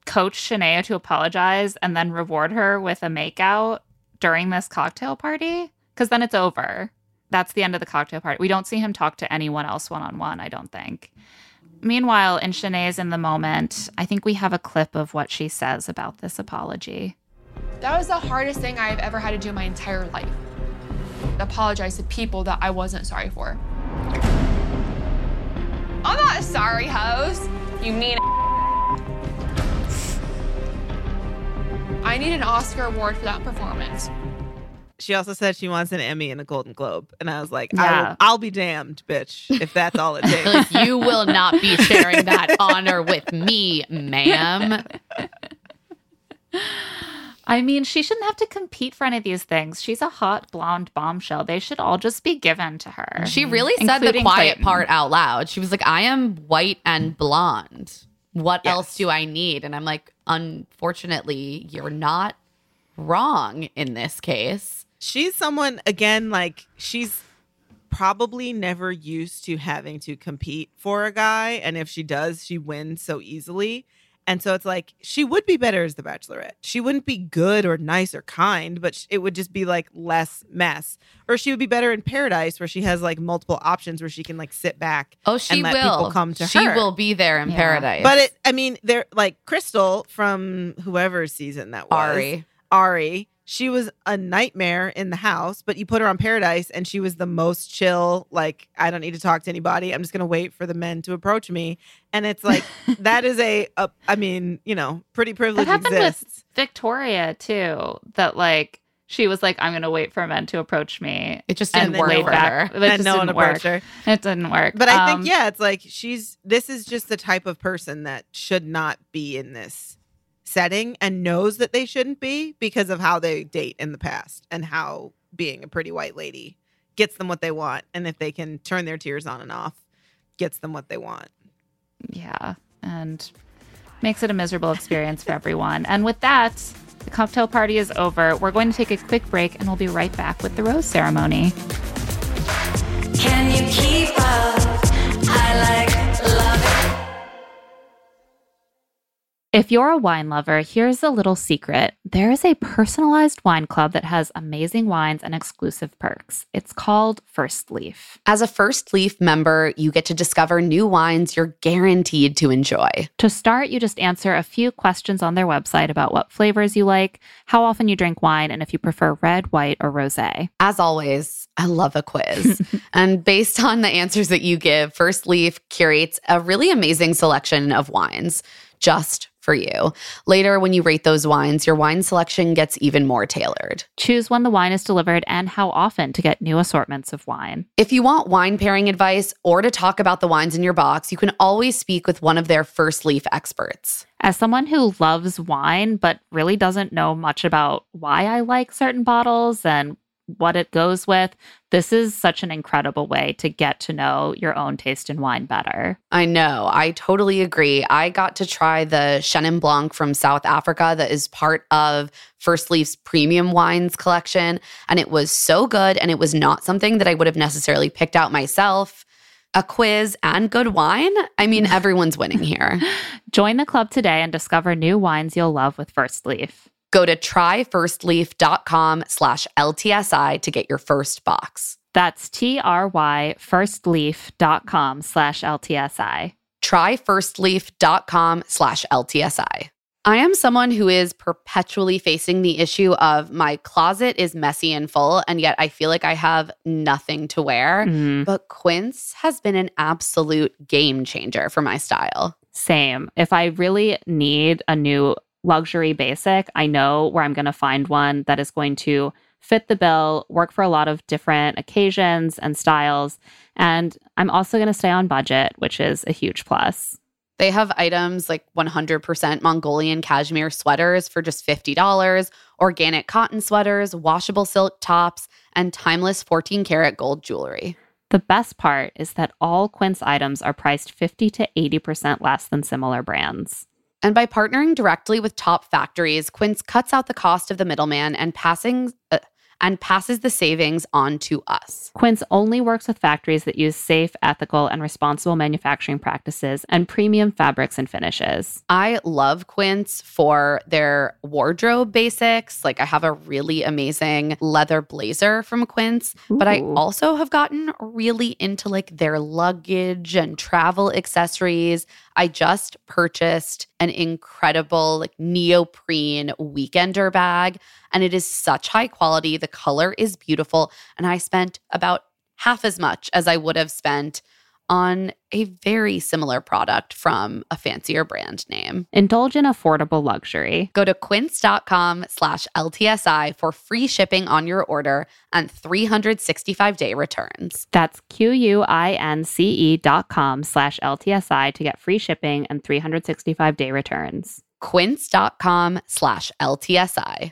B: coach Shanae to apologize and then reward her with a makeout during this cocktail party? Because then it's over. That's the end of the cocktail party. We don't see him talk to anyone else one on one, I don't think. Meanwhile, in Shanae's in the moment, I think we have a clip of what she says about this apology.
F: That was the hardest thing I've ever had to do in my entire life. Apologize to people that I wasn't sorry for. I'm not a sorry host. You mean I need an Oscar award for that performance.
D: She also said she wants an Emmy and a Golden Globe, and I was like, I
B: Yeah.
D: will, I'll be damned, bitch, if that's all it *laughs* takes.
A: Like, you will not be sharing that *laughs* honor with me, ma'am.
B: I mean, she shouldn't have to compete for any of these things. She's a hot blonde bombshell. They should all just be given to her.
A: She really said the quiet
B: Clayton.
A: part out loud. She was like, I am white and blonde. What
D: Yes.
A: else do I need? And I'm like, unfortunately, you're not wrong in this case.
D: she's someone again like she's probably never used to having to compete for a guy. And if she does, she wins so easily. And so it's like she would be better as the bachelorette. She wouldn't be good or nice or kind, but it would just be like less mess. Or she would be better in paradise where she has like multiple options where she can like sit back.
A: Oh, she
D: and let
A: will
D: people come to
A: she
D: her.
A: She will be there in
B: Yeah.
A: paradise.
D: But it, I mean, they're like Krystal from whoever season that was.
A: Arie.
D: Arie, she was a nightmare in the house, but you put her on Paradise and she was the most chill. Like, I don't need to talk to anybody. I'm just going to wait for the men to approach me. And it's like, *laughs* that is a, a, I mean, you know, pretty privilege What
B: happened with- Victoria too. That like she was like, I'm gonna wait for men to approach me.
A: It just didn't work for
B: back.
A: her.
B: It
D: and
B: just
D: no one
B: didn't work.
D: approached her.
B: It didn't work.
D: But I
B: Um,
D: think, yeah, it's like she's, this is just the type of person that should not be in this setting and knows that they shouldn't be because of how they date in the past and how being a pretty white lady gets them what they want. And if they can turn their tears on and off, gets them what they want.
B: Yeah, and makes it a miserable experience for everyone. And with that, the cocktail party is over. We're going to take a quick break, and we'll be right back with the rose ceremony.
C: Can you keep up?
B: If you're a wine lover, here's a little secret. There is a personalized wine club that has amazing wines and exclusive perks. It's called First Leaf.
A: As a First Leaf member, you get to discover new wines you're guaranteed to enjoy.
B: To start, you just answer a few questions on their website about what flavors you like, how often you drink wine, and if you prefer red, white, or rosé.
A: As always, I love a quiz. *laughs* and based on the answers that you give, First Leaf curates a really amazing selection of wines just for you. Later, when you rate those wines, your wine selection gets even more tailored.
B: Choose when the wine is delivered and how often to get new assortments of wine.
A: If you want wine pairing advice or to talk about the wines in your box, you can always speak with one of their First Leaf experts.
B: As someone who loves wine but really doesn't know much about why I like certain bottles and what it goes with, this is such an incredible way to get to know your own taste in wine better.
A: I know. I totally agree. I got to try the Chenin Blanc from South Africa that is part of First Leaf's premium wines collection. And it was so good. And it was not something that I would have necessarily picked out myself. A quiz and good wine. I mean, *laughs* everyone's winning here.
B: Join the club today and discover new wines you'll love with First Leaf.
A: Go to tryfirstleaf.com slash LTSI to get your first box.
B: That's T-R-Y firstleaf.com slash LTSI.
A: tryfirstleaf.com slash LTSI. I am someone who is perpetually facing the issue of my closet is messy and full, and yet I feel like I have nothing to wear.
B: Mhm.
A: But Quince has been an absolute game changer for my style.
B: Same. If I really need a new luxury basic, I know where I'm going to find one that is going to fit the bill, work for a lot of different occasions and styles. And I'm also going to stay on budget, which is a huge plus.
A: They have items like 100% Mongolian cashmere sweaters for just $50, organic cotton sweaters, washable silk tops, and timeless 14 karat gold jewelry.
B: The best part is that all Quince items are priced 50 to 80% less than similar brands.
A: And by partnering directly with top factories, Quince cuts out the cost of the middleman and passing uh, and passes the savings on to us.
B: Quince only works with factories that use safe, ethical, and responsible manufacturing practices and premium fabrics and finishes.
A: I love Quince for their wardrobe basics. Like I have a really amazing leather blazer from Quince, but I also have gotten really into like their luggage and travel accessories. I just purchased an incredible like neoprene weekender bag and it is such high quality. The color is beautiful and I spent about half as much as I would have spent on a very similar product from a fancier brand name.
B: Indulge in affordable luxury.
A: Go to quince.com slash LTSI for free shipping on your order and 365 day returns.
B: That's Q-U-I-N-C-E dot com slash LTSI to get free shipping and 365 day returns.
A: Quince.com slash LTSI.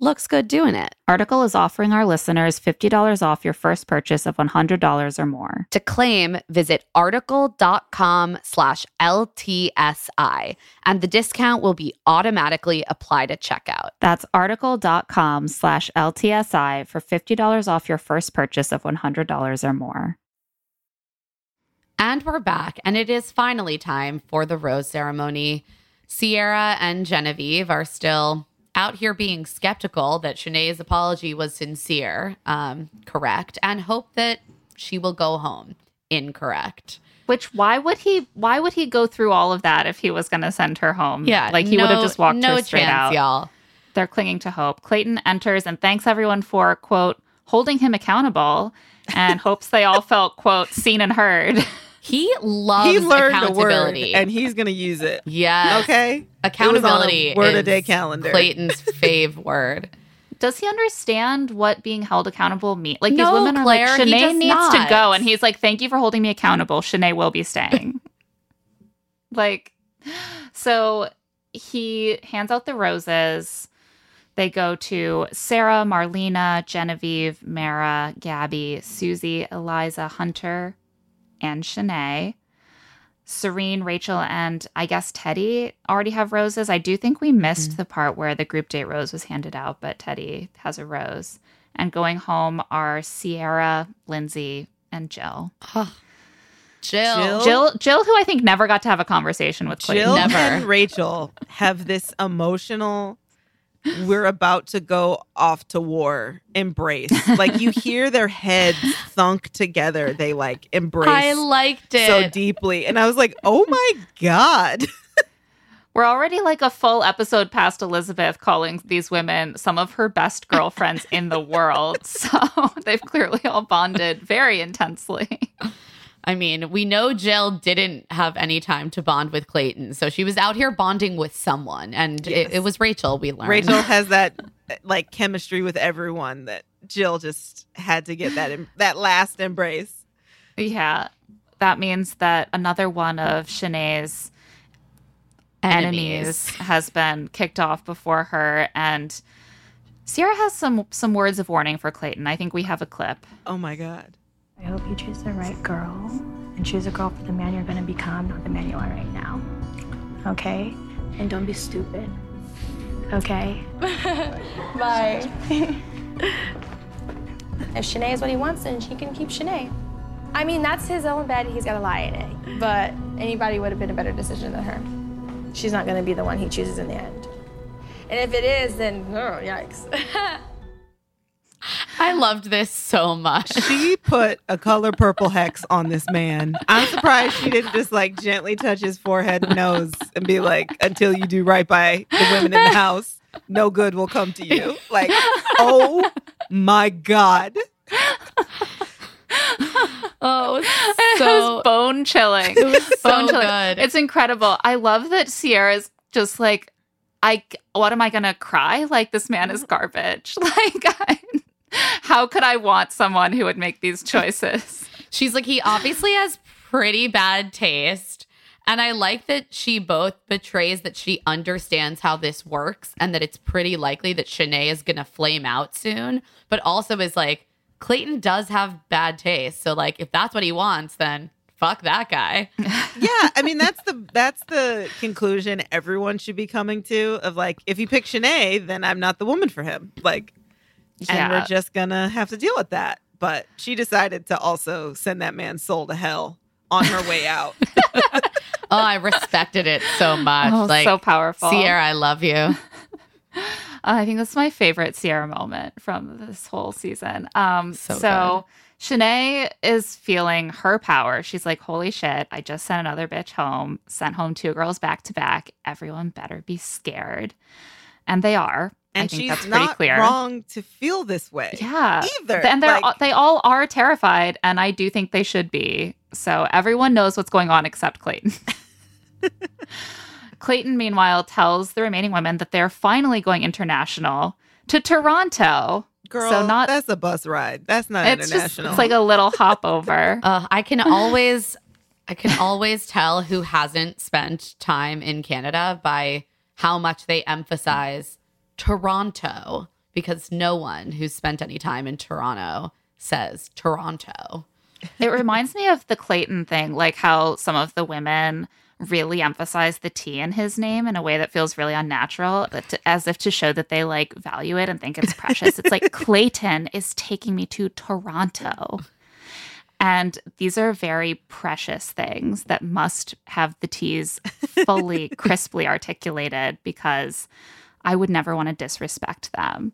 A: looks good doing it.
B: Article is offering our listeners $50 off your first purchase of $100 or more.
A: To claim, visit article.com slash LTSI, and the discount will be automatically applied at checkout.
B: That's article.com slash LTSI for $50 off your first purchase of $100 or more.
A: And we're back, and it is finally time for the rose ceremony. Sierra and Genevieve are still out here being skeptical that Shanae's apology was sincere, um, correct, and hope that she will go home. Incorrect.
B: Which why would he why would he go through all of that if he was going to send her home?
A: Yeah,
B: like he
A: no,
B: would have just walked
A: no
B: her straight
A: chance,
B: out.
A: y'all.
B: They're clinging to hope. Clayton enters and thanks everyone for quote holding him accountable and *laughs* hopes they all felt quote seen and heard. *laughs*
A: He loves
D: he learned a word
A: accountability.
D: and he's going to use it.
A: yes.
D: Okay.
A: Accountability.
D: It was on a word a
A: is
D: day calendar.
A: Clayton's *laughs* fave word.
B: Does he understand what being held accountable means? Like
A: No,
B: these women are
A: Claire,
B: like
A: he
B: Shanae needs
A: not.
B: to go, and he's like, "Thank you for holding me accountable. Shanae will be staying." *laughs* like, so he hands out the roses. They go to Sarah, Marlena, Genevieve, Mara, Gabby, Susie, Eliza, Hunter, and Shanae. Serene, Rachel, and I guess Teddi already have roses. I do think we missed mm. the part where the group date rose was handed out, but Teddi has a rose. And going home are Sierra, Lyndsey, and Jill.
A: Jill.
D: Jill?
B: Jill, Jill, who I think never got to have a conversation with Clayton.
D: Jill
A: Never.
D: and Rachel have this emotional we're about to go off to war embrace. Like you hear their heads thunk together. They like embrace
A: I liked it.
D: so deeply. And I was like, oh my God.
B: We're already like a full episode past Elizabeth calling these women some of her best girlfriends in the world. *laughs* So they've clearly all bonded very intensely.
A: I mean, we know Jill didn't have any time to bond with Clayton, so she was out here bonding with someone, and
D: Yes.
A: it, it was Rachel. We learned.
D: Rachel *laughs* has that like chemistry with everyone that Jill just had to get that em- that last embrace.
B: Yeah. That means that another one of Shanae's enemies. *laughs* has been kicked off before her and Sierra has some some words of warning for Clayton. I think we have a clip.
D: Oh my God.
E: I hope you choose the right girl and choose a girl for the man you're gonna become, not the man you are right now. Okay? And don't be stupid. Okay? *laughs* Bye. *laughs* if Shanae is what he wants, then she can keep Shanae. I mean, that's his own bed. He's got to lie in it. But anybody would have been a better decision than her. She's not going to be the one he chooses in the end. And if it is, then oh, yikes. *laughs*
A: I loved this so much.
D: She put a color purple hex on this man. I'm surprised she didn't just like gently touch his forehead and nose and be like, until you do right by the women in the *laughs* house, no good will come to you. Like, oh my God.
A: Oh, it was *laughs*
B: it was bone chilling. It
A: was so
B: bone chilling.
A: good.
B: It's incredible. I love that Sierra's just like, I. What am I gonna cry? Like this man is garbage. *laughs* Like, I, how could I want someone who would make these choices? *laughs*
A: She's like, he obviously has pretty bad taste. And I like that she both betrays that she understands how this works and that it's pretty likely that Shanae is going to flame out soon, but also is like, Clayton does have bad taste. So, like, if that's what he wants, then fuck that guy. *laughs*
D: yeah, I mean that's the that's the conclusion everyone should be coming to of like if you pick Shanae, then I'm not the woman for him. Like and we're just gonna have to deal with that. But she decided to also send that man's soul to hell on her way out. *laughs*
A: Oh, I respected it so much.
B: Oh,
A: like
B: so powerful.
A: Sierra, I love you. *laughs* *laughs*
B: Uh, I think that's my favorite Sierra moment from this whole season. Um,
A: So
B: so Shanae is feeling her power. She's like, holy shit, I just sent another bitch home, sent home two girls back to back. Everyone better be scared. And they are.
D: And
B: I think
D: she's
B: that's pretty
D: not
B: clear.
D: wrong to feel this way.
B: Yeah.
D: Either.
B: And they're
D: Like-
B: all, they all are terrified, and I do think they should be. So everyone knows what's going on except Clayton. *laughs* Clayton, meanwhile, tells the remaining women that they're finally going international to Toronto.
D: Girl,
B: so not
D: that's a bus ride. That's not
B: it's just
D: international.
B: it's like a little hop over. *laughs*
A: Uh, I can *laughs* always, I can always tell who hasn't spent time in Canada by how much they emphasize Toronto, because no one who's spent any time in Toronto says Toronto.
B: it reminds me of the Clayton thing, like how some of the women really emphasize the T in his name in a way that feels really unnatural, but to- as if to show that they like value it and think it's precious. it's like Clayton is taking me to Toronto. And these are very precious things that must have the T's fully, *laughs* crisply articulated because I would never want to disrespect them.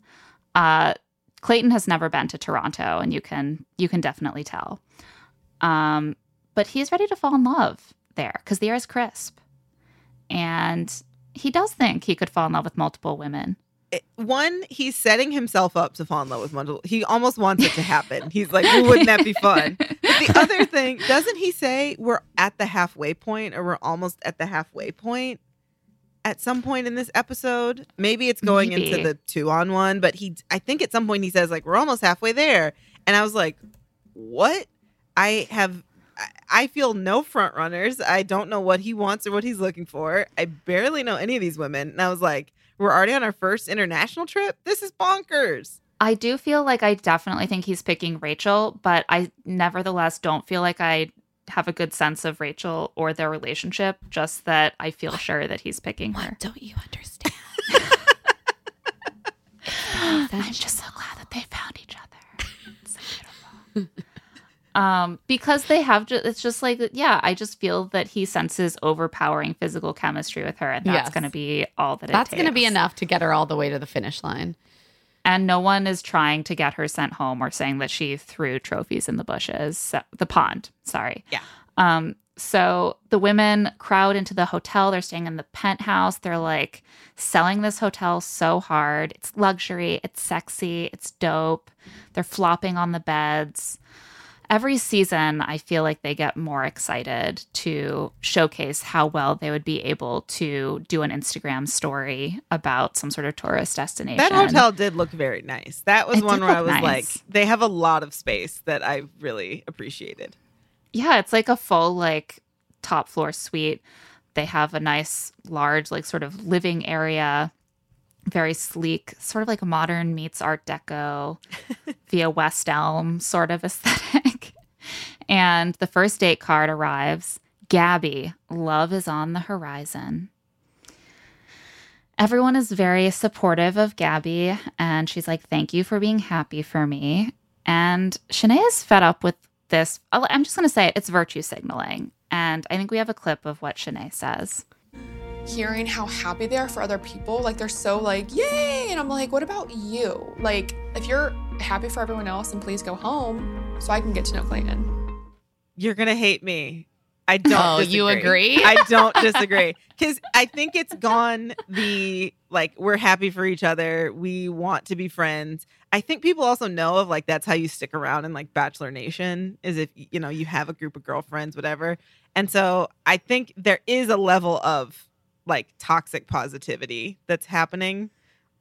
B: Uh, Clayton has never been to Toronto, and you can you can definitely tell. Um, but he's ready to fall in love there because the air is crisp, and he does think he could fall in love with multiple women.
D: it- one, he's setting himself up to fall in love with multiple. He almost wants it to happen. He's like, "Well, wouldn't that be fun? But the other thing, doesn't he say we're at the halfway point or we're almost at the halfway point at some point in this episode? Maybe it's going
B: Maybe.
D: into the two on one, but he, I think at some point he says, like, we're almost halfway there. And I was like, what? I have. I- I feel no front runners. I don't know what he wants or what he's looking for. I barely know any of these women. And I was like, we're already on our first international trip. This is bonkers.
B: I do feel like I definitely think he's picking Rachel, but I nevertheless don't feel like I have a good sense of Rachel or their relationship. Just that I feel sure that he's picking her.
A: What don't you understand? *laughs*
B: I'm just so glad that they found each other. It's so beautiful. um, because they have, ju- it's just like, yeah, I just feel that he senses overpowering physical chemistry with her, and that's
A: Yes.
B: going to be all that it
A: That's going to be enough to get her all the way to the finish line.
B: And no one is trying to get her sent home or saying that she threw trophies in the bushes, so, the pond. Sorry.
D: Yeah.
B: Um, so the women crowd into the hotel. They're staying in the penthouse. They're like selling this hotel so hard. It's luxury, it's sexy, it's dope. They're flopping on the beds. Every season, I feel like they get more excited to showcase how well they would be able to do an Instagram story about some sort of tourist destination.
D: That hotel did look very nice. That was
B: It
D: one where I was like, they have a lot of space that I really appreciated.
B: yeah, it's like a full like top floor suite. They have a nice large like sort of living area, very sleek, sort of like modern meets art deco *laughs* via West Elm sort of aesthetic. And the first date card arrives. Gabby, love is on the horizon. Everyone is very supportive of Gabby, and she's like, Thank you for being happy for me. And Shanae is fed up with this. I'm just going to say it, it's virtue signaling. And I think we have a clip of what Shanae says.
F: hearing how happy they are for other people. Like they're so like, yay! And I'm like, what about you? Like, if you're happy for everyone else, then please go home so I can get to know Clayton.
D: You're gonna hate me. I don't.
A: Oh, you agree?
D: I don't disagree because I think it's gone the like we're happy for each other. We want to be friends. I think people also know of like that's how you stick around in like Bachelor Nation is if you know you have a group of girlfriends, whatever. And so I think there is a level of like toxic positivity that's happening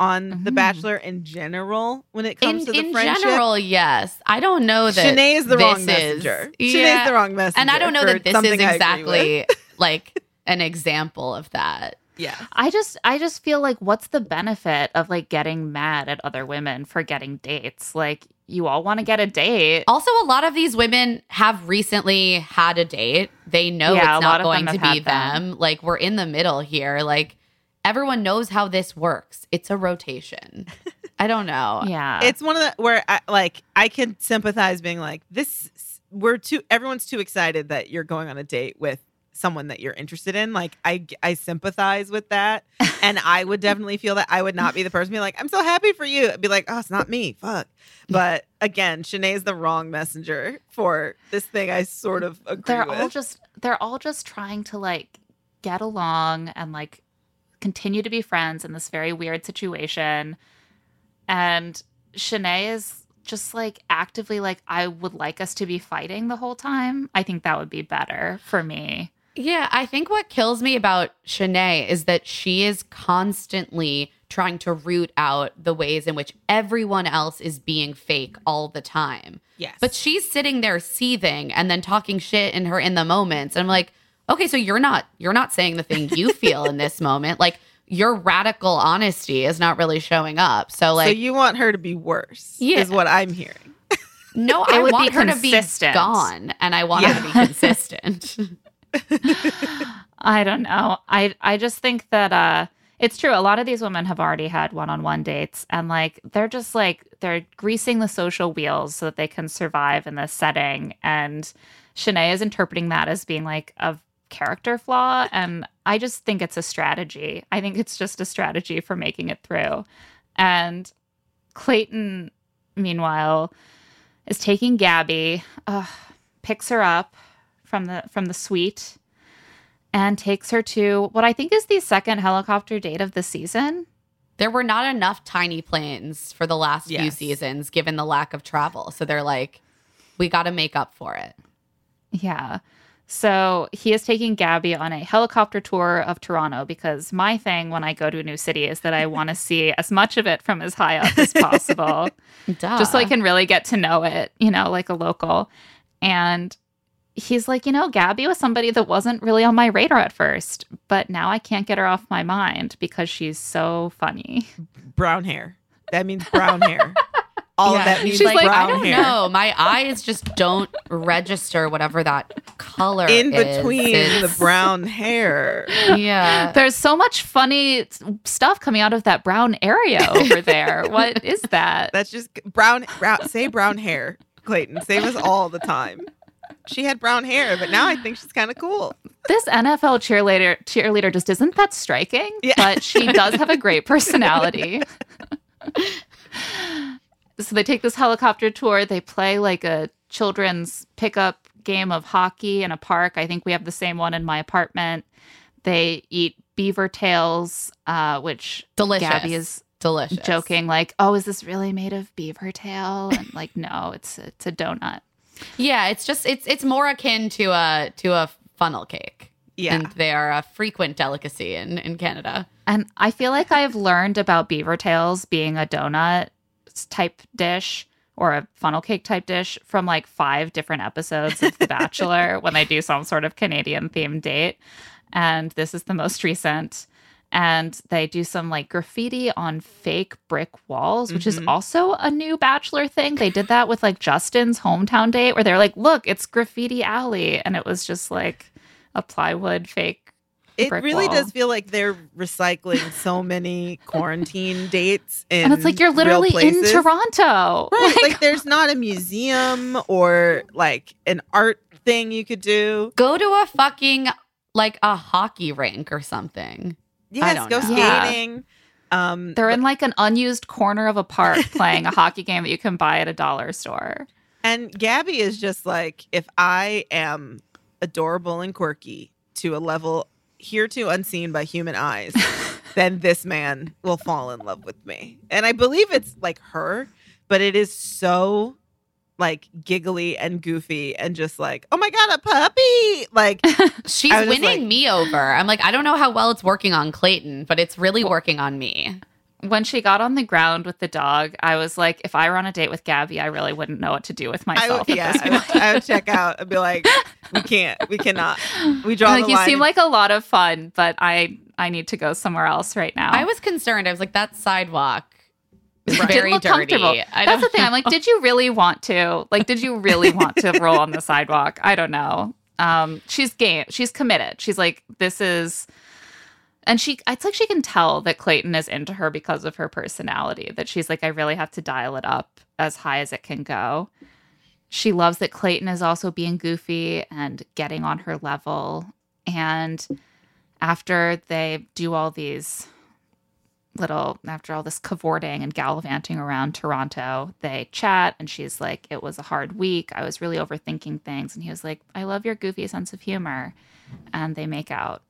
D: on The
B: Mhm.
D: Bachelor in general when it comes
A: In,
D: to the
A: in
D: friendship.
A: general, yes. I don't know that
D: Shanae is the
A: this
D: wrong
A: is-
D: messenger.
A: yeah.
D: Shanae's the wrong messenger.
A: And I don't know that this is
D: something I agree with.
A: exactly *laughs* like an example of that.
D: Yeah.
B: I just I just feel like what's the benefit of like getting mad at other women for getting dates? Like you all want to get a date.
A: Also, a lot of these women have recently had a date. They know
B: Yeah,
A: it's not going to be
B: had
A: them. Like, we're in the middle here. Like, everyone knows how this works. It's a rotation. *laughs* I don't know.
B: yeah.
D: it's one of the where I like I can sympathize being like this we're too everyone's too excited that you're going on a date with someone that you're interested in like I I sympathize with that *laughs* and I would definitely feel that I would not be the person be like I'm so happy for you I'd be like oh it's not me fuck but again Shanae is the wrong messenger for this thing I sort of agree
B: they're
D: with
B: all just they're all just trying to like get along and like continue to be friends in this very weird situation. And Shanae is just like actively like, I would like us to be fighting the whole time. I think that would be better for me.
A: Yeah, I think what kills me about Shanae is that she is constantly trying to root out the ways in which everyone else is being fake all the time.
D: yes
A: But she's sitting there seething and then talking shit in her in the moments. And I'm like, okay, so you're not you're not saying the thing you feel in this moment. Like your radical honesty is not really showing up. So like
D: so you want her to be worse
A: Yeah.
D: is what I'm hearing
A: no, I
B: would
A: want
B: be
A: her to be
B: consistent.
A: gone and I want her to be consistent. *laughs*
B: I don't know. I I just think that uh it's true. A lot of these women have already had one-on-one dates and like they're just like they're greasing the social wheels so that they can survive in this setting and Shanae is interpreting that as being like a character flaw and I just think it's a strategy. I think it's just a strategy for making it through. And Clayton meanwhile is taking Gabby, uh, picks her up from the from the suite and takes her to what I think is the second helicopter date of the season.
A: there were not enough tiny planes for the last few seasons given the lack of travel. So they're like, we got to make up for it.
B: Yeah. So he is taking Gabby on a helicopter tour of Toronto because my thing when I go to a new city is that I want to see as much of it from as high up as *laughs* possible.
A: Duh.
B: just so I can really get to know it, you know, like a local. And he's like, you know, Gabby was somebody that wasn't really on my radar at first, but now I can't get her off my mind because she's so funny.
D: brown hair that means brown hair *laughs* all
A: Yeah.
D: of that means
B: She's like,
D: brown
A: I don't
D: hair
A: know. My eyes just don't register whatever that color
D: in
A: is.
D: between the brown hair.
A: Yeah.
B: There's so much funny stuff coming out of that brown area over *laughs* there. what is that?
D: That's just brown, brown. Say brown hair, Clayton. Save us all the time. She had brown hair, but now I think she's kind of cool.
B: This NFL cheerleader cheerleader just isn't that striking,
D: Yeah.
B: but she does have a great *laughs* *laughs* personality. So they take this helicopter tour. They play like a children's pickup game of hockey in a park. I think we have the same one in my apartment. They eat beaver tails, uh, which
A: Delicious.
B: Gabby is
A: Delicious.
B: joking like, "Oh, is this really made of beaver tail?" *laughs* And like, no, it's it's a donut.
A: Yeah, it's just it's it's more akin to a to a funnel cake.
D: Yeah.
A: And they are a frequent delicacy in in Canada.
B: And I feel like I've learned about beaver tails being a donut type dish or a funnel cake type dish from like five different episodes of The Bachelor *laughs* when they do some sort of Canadian themed date. And this is the most recent. And they do some like graffiti on fake brick walls, which is
D: Mhm.
B: also a new Bachelor thing. They did that with like Justin's hometown date where they're like, look, it's Graffiti Alley. And it was just like a plywood fake
D: It really
B: wall.
D: does feel like they're recycling so many quarantine dates. In
B: and it's like you're literally in. Toronto.
D: Right.
B: Like,
D: Like, *laughs* there's not a museum or like an art thing you could do.
A: Go to a fucking like a hockey rink or something.
D: Yes, go
A: know.
B: Yeah.
D: skating. Um,
B: they're in like an unused corner of a park *laughs* playing a hockey game that you can buy at a dollar store.
D: And Gabby is just like, if I am adorable and quirky to a level hereto unseen by human eyes, *laughs* then this man will fall in love with me. And I believe it's like her, but it is so like giggly and goofy and just like, oh my God, a puppy. Like, *laughs*
A: She's
D: I was just
A: winning
D: like-
A: me over. I'm like, I don't know how well it's working on Clayton, but it's really working on me.
B: When she got on the ground with the dog, I was like, if I were on a date with Gabby, I really wouldn't know what to do with
D: I
B: myself.
D: would,
B: at
D: yeah,
B: this
D: I would. I would check out and be like, *laughs* we can't, we cannot. We draw
B: like
D: the
B: you
D: line.
B: seem like a lot of fun, but I I need to go somewhere else right now.
A: I was concerned. I was like, that sidewalk
B: Didn't
A: very
B: look
A: dirty.
B: comfortable.
A: I
B: That's the
A: don't
B: thing. I'm like, did you really want to? Like, did you really *laughs* want to roll on the sidewalk? I don't know. Um, she's game. She's committed. She's like, this is, and she. It's like she can tell that Clayton is into her because of her personality. That she's like, I really have to dial it up as high as it can go. She loves that Clayton is also being goofy and getting on her level. And after they do all these little after all this cavorting and gallivanting around Toronto, they chat and she's like, It was a hard week. I was really overthinking things. And he was like, I love your goofy sense of humor. And they make out.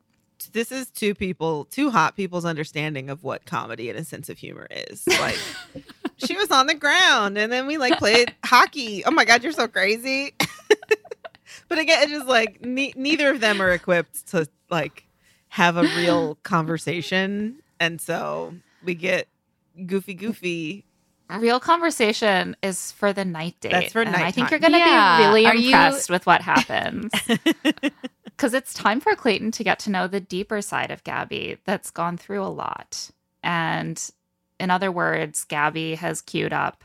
D: This is two people, two hot people's understanding of what comedy and a sense of humor is. Like, *laughs* she was on the ground, and then we like played hockey. Oh my god, you're so crazy! *laughs* but again, it's just like ne- neither of them are equipped to like have a real *laughs* conversation, and so we get goofy, goofy.
B: Real conversation is for the night date.
D: That's for
B: and I think you're going to
A: Yeah.
B: be really
A: Are you-
B: impressed with what happens. Because it's time for Clayton to get to know the deeper side of Gabby that's gone through a lot. And in other words, Gabby has queued up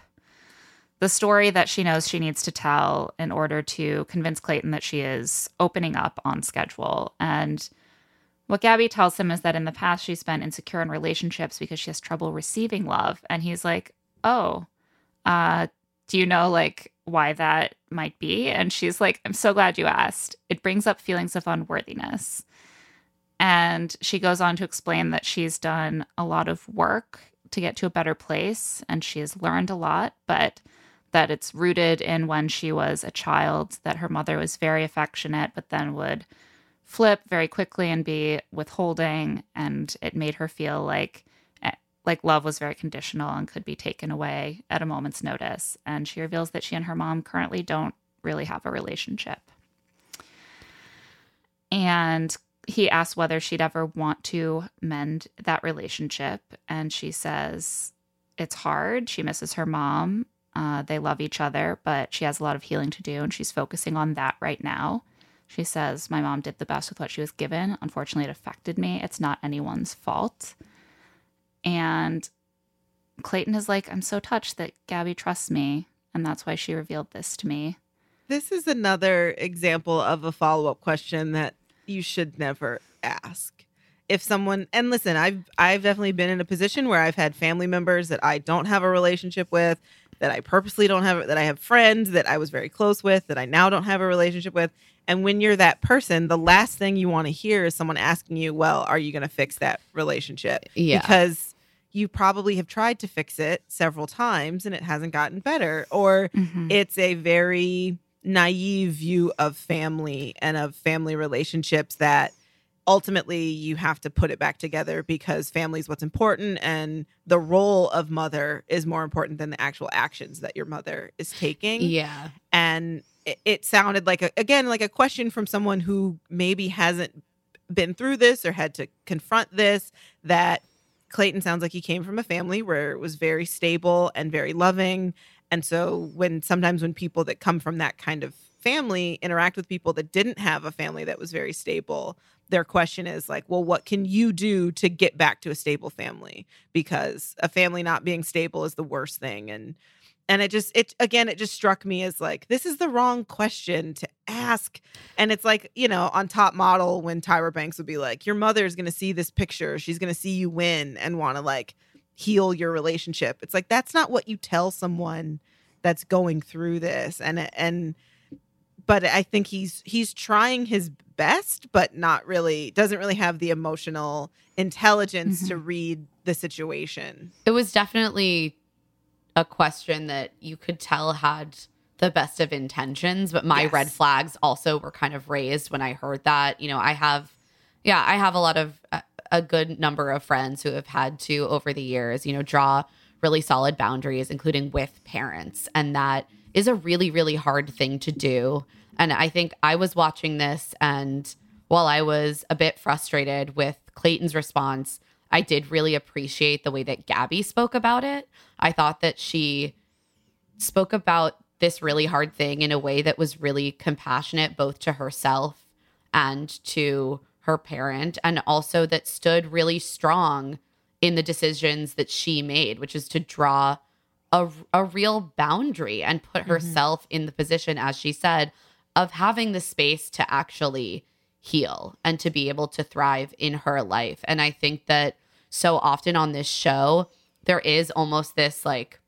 B: the story that she knows she needs to tell in order to convince Clayton that she is opening up on schedule. And what Gabby tells him is that in the past she's been insecure in relationships because she has trouble receiving love. And he's like, Oh, uh, do you know like why that might be? And she's like, I'm so glad you asked. It brings up feelings of unworthiness. And she goes on to explain that she's done a lot of work to get to a better place and she has learned a lot, but that it's rooted in when she was a child, that her mother was very affectionate, but then would flip very quickly and be withholding. And it made her feel like like love was very conditional and could be taken away at a moment's notice. And she reveals that she and her mom currently don't really have a relationship. And he asks whether she'd ever want to mend that relationship. And she says it's hard. She misses her mom. Uh, they love each other, but she has a lot of healing to do, and she's focusing on that right now. She says, My mom did the best with what she was given. Unfortunately, it affected me. It's not anyone's fault. And Clayton is like, I'm so touched that Gabby trusts me. And that's why she revealed this to me.
D: This is another example of a follow up question that you should never ask. If someone and listen, I've I've definitely been in a position where I've had family members that I don't have a relationship with, that I purposely don't have, that I have friends that I was very close with, that I now don't have a relationship with. And when you're that person, the last thing you want to hear is someone asking you, "Well, are you going to fix that relationship?"
A: Yeah.
D: Because you probably have tried to fix it several times and it hasn't gotten better, or
B: Mhm.
D: it's a very naive view of family and of family relationships that ultimately you have to put it back together because family is what's important and the role of mother is more important than the actual actions that your mother is taking
A: Yeah.
D: and it, it sounded like a, again like a question from someone who maybe hasn't been through this or had to confront this that clayton sounds like he came from a family where it was very stable and very loving. And so when sometimes when people that come from that kind of family interact with people that didn't have a family that was very stable their question is like well what can you do to get back to a stable family? Because a family not being stable is the worst thing. And and it just it again it just struck me as like this is the wrong question to ask. And it's like you know on top model when tyra banks would be like your mother's gonna see this picture. She's gonna see you win and want to like heal your relationship. It's like that's not what you tell someone that's going through this. And uh, and but i think he's he's trying his best but not really doesn't really have the emotional intelligence to mm-hmm. read the situation.
A: It was definitely a question that you could tell had the best of intentions, but my
D: Yes.
A: red flags also were kind of raised when I heard that. You know, I have, yeah, I have a lot of, a, a good number of friends who have had to, over the years, you know, draw really solid boundaries, including with parents. And that is a really, really hard thing to do. And I think I was watching this, and while I was a bit frustrated with Clayton's response, I did really appreciate the way that Gabby spoke about it. I thought that she spoke about this really hard thing in a way that was really compassionate, both to herself and to her parent, and also that stood really strong in the decisions that she made, which is to draw a, a real boundary and put mm-hmm. herself in the position, as she said, of having the space to actually heal and to be able to thrive in her life. And I think that so often on this show, there is almost this like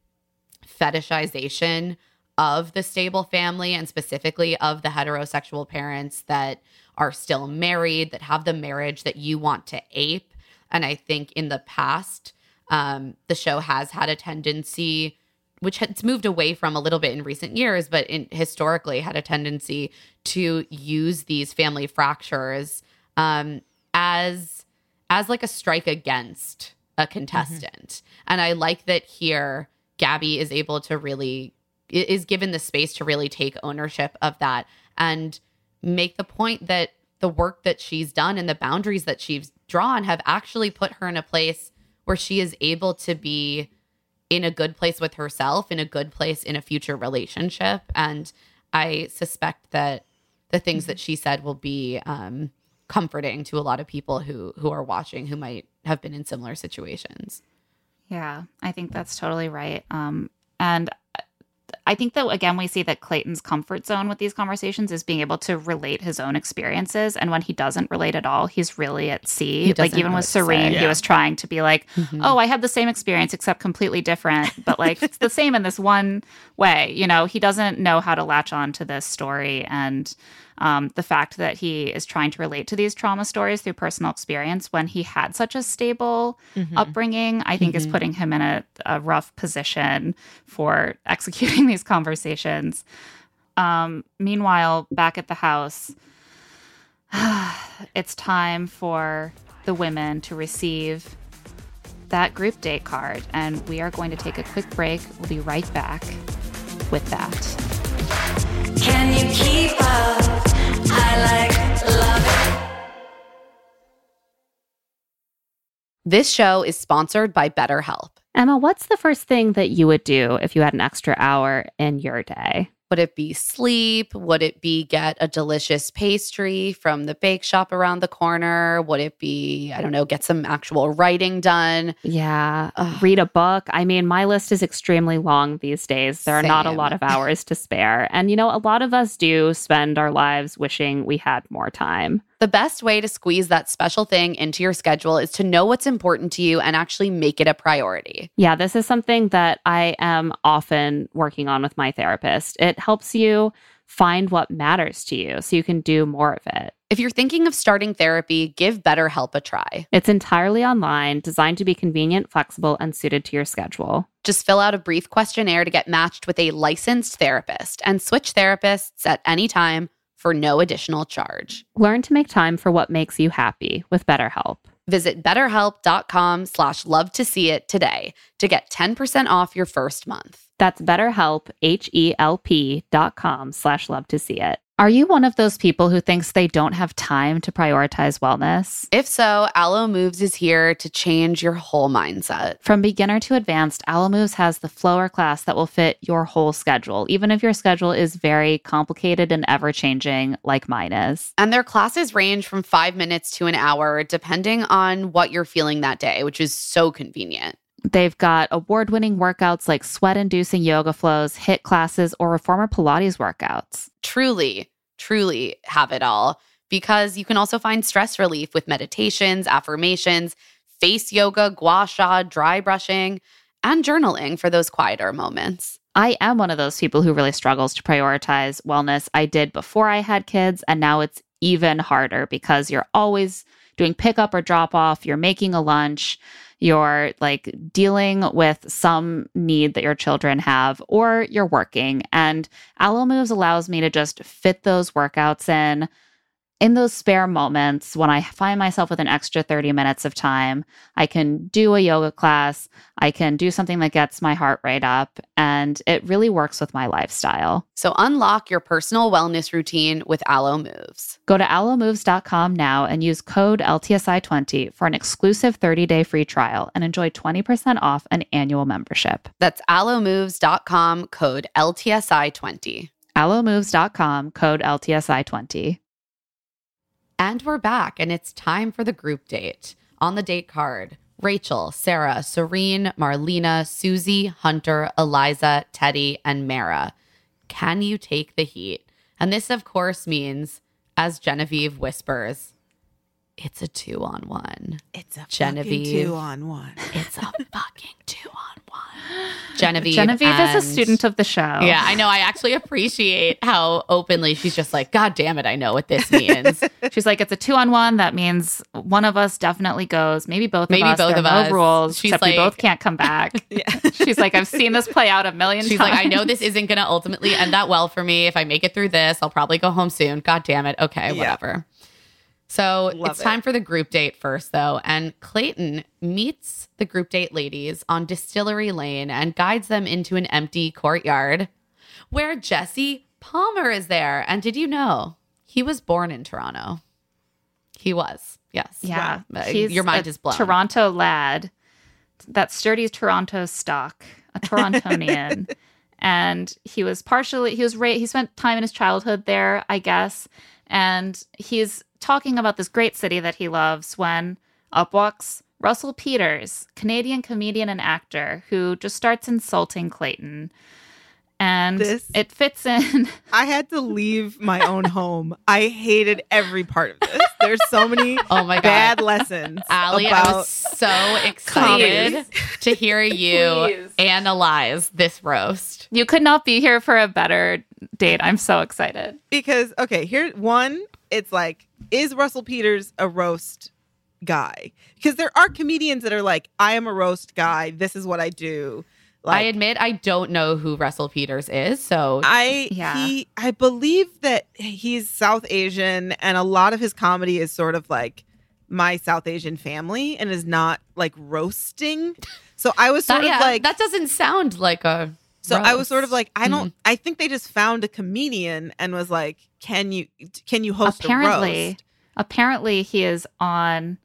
A: fetishization of the stable family and specifically of the heterosexual parents that are still married, that have the marriage that you want to ape. And I think in the past, um, the show has had a tendency, which it's moved away from a little bit in recent years, but in, historically had a tendency to use these family fractures um, as as like a strike against a contestant. And I like that here Gabby is able to really is given the space to really take ownership of that and make the point that the work that she's done and the boundaries that she's drawn have actually put her in a place where she is able to be in a good place with herself, in a good place in a future relationship. And I suspect that the things that she said will be um, comforting to a lot of people who who are watching who might have been in similar situations.
D: Yeah, I think that's totally right. Um, and I think that again, we see that Clayton's comfort zone with these conversations is being able to relate his own experiences. And when he doesn't relate at all, he's really at sea. Like even with
A: what to say.
D: Serene, he was trying to be like,
A: Mhm.
D: "Oh, I had the same experience except completely different, but like it's the same in this one way." You know, he doesn't know how to latch on to this story, and um, the fact that he is trying to relate to these trauma stories through personal experience when he had such a stable upbringing, I think is
A: Mhm.
D: putting him in a, a rough position for *laughs* executing these conversations. Um, meanwhile, back at the house, *sighs* it's time for the women to receive that group date card. And we are going to take a quick break. We'll be right back with that.
C: Can you keep up? I like love it.
A: This show is sponsored by BetterHelp.
B: Emma, what's the first thing that you would do if you had an extra hour in your day?
A: Would it be sleep? Would it be get a delicious pastry from the bake shop around the corner? Would it be, I don't know, get some actual writing done?
B: Yeah,
A: Ugh.
B: read a book. I mean, my list is extremely long these days. There are not a lot of hours to spare. And, you know, a lot of us do spend our lives wishing we had more time.
A: The best way to squeeze that special thing into your schedule is to know what's important to you and actually make it a priority.
B: Yeah, this is something that I am often working on with my therapist. It helps you find what matters to you so you can do more of it.
A: If you're thinking of starting therapy, give BetterHelp a try.
B: It's entirely online, designed to be convenient, flexible, and suited to your schedule.
A: Just fill out a brief questionnaire to get matched with a licensed therapist and switch therapists at any time for no additional charge.
B: Learn to make time for what makes you happy with BetterHelp.
A: Visit betterhelp.com slash love to see it today to get 10% off your first month.
B: That's BetterHelp, H-E-L-P dot com slash love to see it. Are you one of those people who thinks they don't have time to prioritize wellness?
A: If so, Alo Moves is here to change your whole mindset.
B: From beginner to advanced, Alo Moves has the flower class that will fit your whole schedule, even if your schedule is very complicated and ever changing, like mine is.
A: And their classes range from five minutes to an hour, depending on what you're feeling that day, which is so convenient.
B: They've got award winning workouts like sweat inducing yoga flows, HIIT classes, or reformer Pilates workouts.
A: Truly, truly have it all because you can also find stress relief with meditations, affirmations, face yoga, gua sha, dry brushing, and journaling for those quieter moments.
B: I am one of those people who really struggles to prioritize wellness. I did before I had kids, and now it's even harder because you're always doing pickup or drop off, you're making a lunch, you're like dealing with some need that your children have, or you're working. And Alo Moves allows me to just fit those workouts in in those spare moments when I find myself with an extra 30 minutes of time. I can do a yoga class, I can do something that gets my heart rate up, and it really works with my lifestyle.
A: So unlock your personal wellness routine with Alo Moves.
B: Go to alomoves.com now and use code LTSI20 for an exclusive 30-day free trial and enjoy 20% off an annual membership.
A: That's alomoves.com code LTSI20.
B: alomoves.com code LTSI20.
A: And we're back, and it's time for the group date. On the date card, Rachel, Sarah, Serene, Marlena, Susie, Hunter, Eliza, Teddi, and Mara. Can you take the heat? And this, of course, means, as Genevieve whispers, it's a two on one.
D: It's a
A: Genevieve.
D: fucking two on one.
A: It's a fucking two on one. Genevieve.
B: Genevieve is a student of the show.
A: Yeah, I know. I actually appreciate how openly she's just like, God damn it, I know what this *laughs* means.
B: She's like, it's a two on one. That means one of us definitely goes. Maybe both
A: Maybe
B: of us.
A: Maybe both
B: There
A: of
B: are
A: us.
B: no rules,
A: She's
B: except we both can't come back. *laughs* yeah. She's like, I've seen this play out a million
A: She's
B: times.
A: like, I know this isn't going to ultimately end that well for me. If I make it through this, I'll probably go home soon. God damn it. Okay,
D: Yeah.
A: whatever. So
D: Love
A: it's
D: it.
A: time for the group date first, though. And Clayton meets the group date ladies on Distillery Lane and guides them into an empty courtyard where Jesse Palmer is there. And did you know he was born in Toronto? He was, yes.
B: Yeah,
A: Uh,
B: he's
A: your mind
B: a
A: is blown.
B: Toronto lad, that sturdy Toronto stock, a Torontonian, *laughs* and he was partially he was ra- he spent time in his childhood there, I guess, and he's talking about this great city that he loves when up walks Russell Peters, Canadian comedian and actor, who just starts insulting Clayton. And
D: This-
B: it fits in. *laughs*
D: I had to leave my own home. I hated every part of this. There's so many *laughs*
A: Oh my God.
D: bad lessons.
A: Ali, I was so excited to hear *laughs* you analyze this roast.
B: you could not be here for a better date. I'm so excited.
D: because okay, here one, it's like, is Russell Peters a roast guy? Because there are comedians that are like, I am a roast guy. This is what I do. Like,
A: I admit I don't know who Russell Peters is, so
D: I
B: Yeah.
D: he I believe that he's South Asian and a lot of his comedy is sort of like my South Asian family and is not like roasting. So I was sort
A: that,
D: of
A: yeah,
D: like
A: that doesn't sound like a.
D: so I was sort of like I don't
A: Mhm.
D: I think they just found a comedian and was like can you can you host a
B: apparently
D: roast?
B: apparently he is on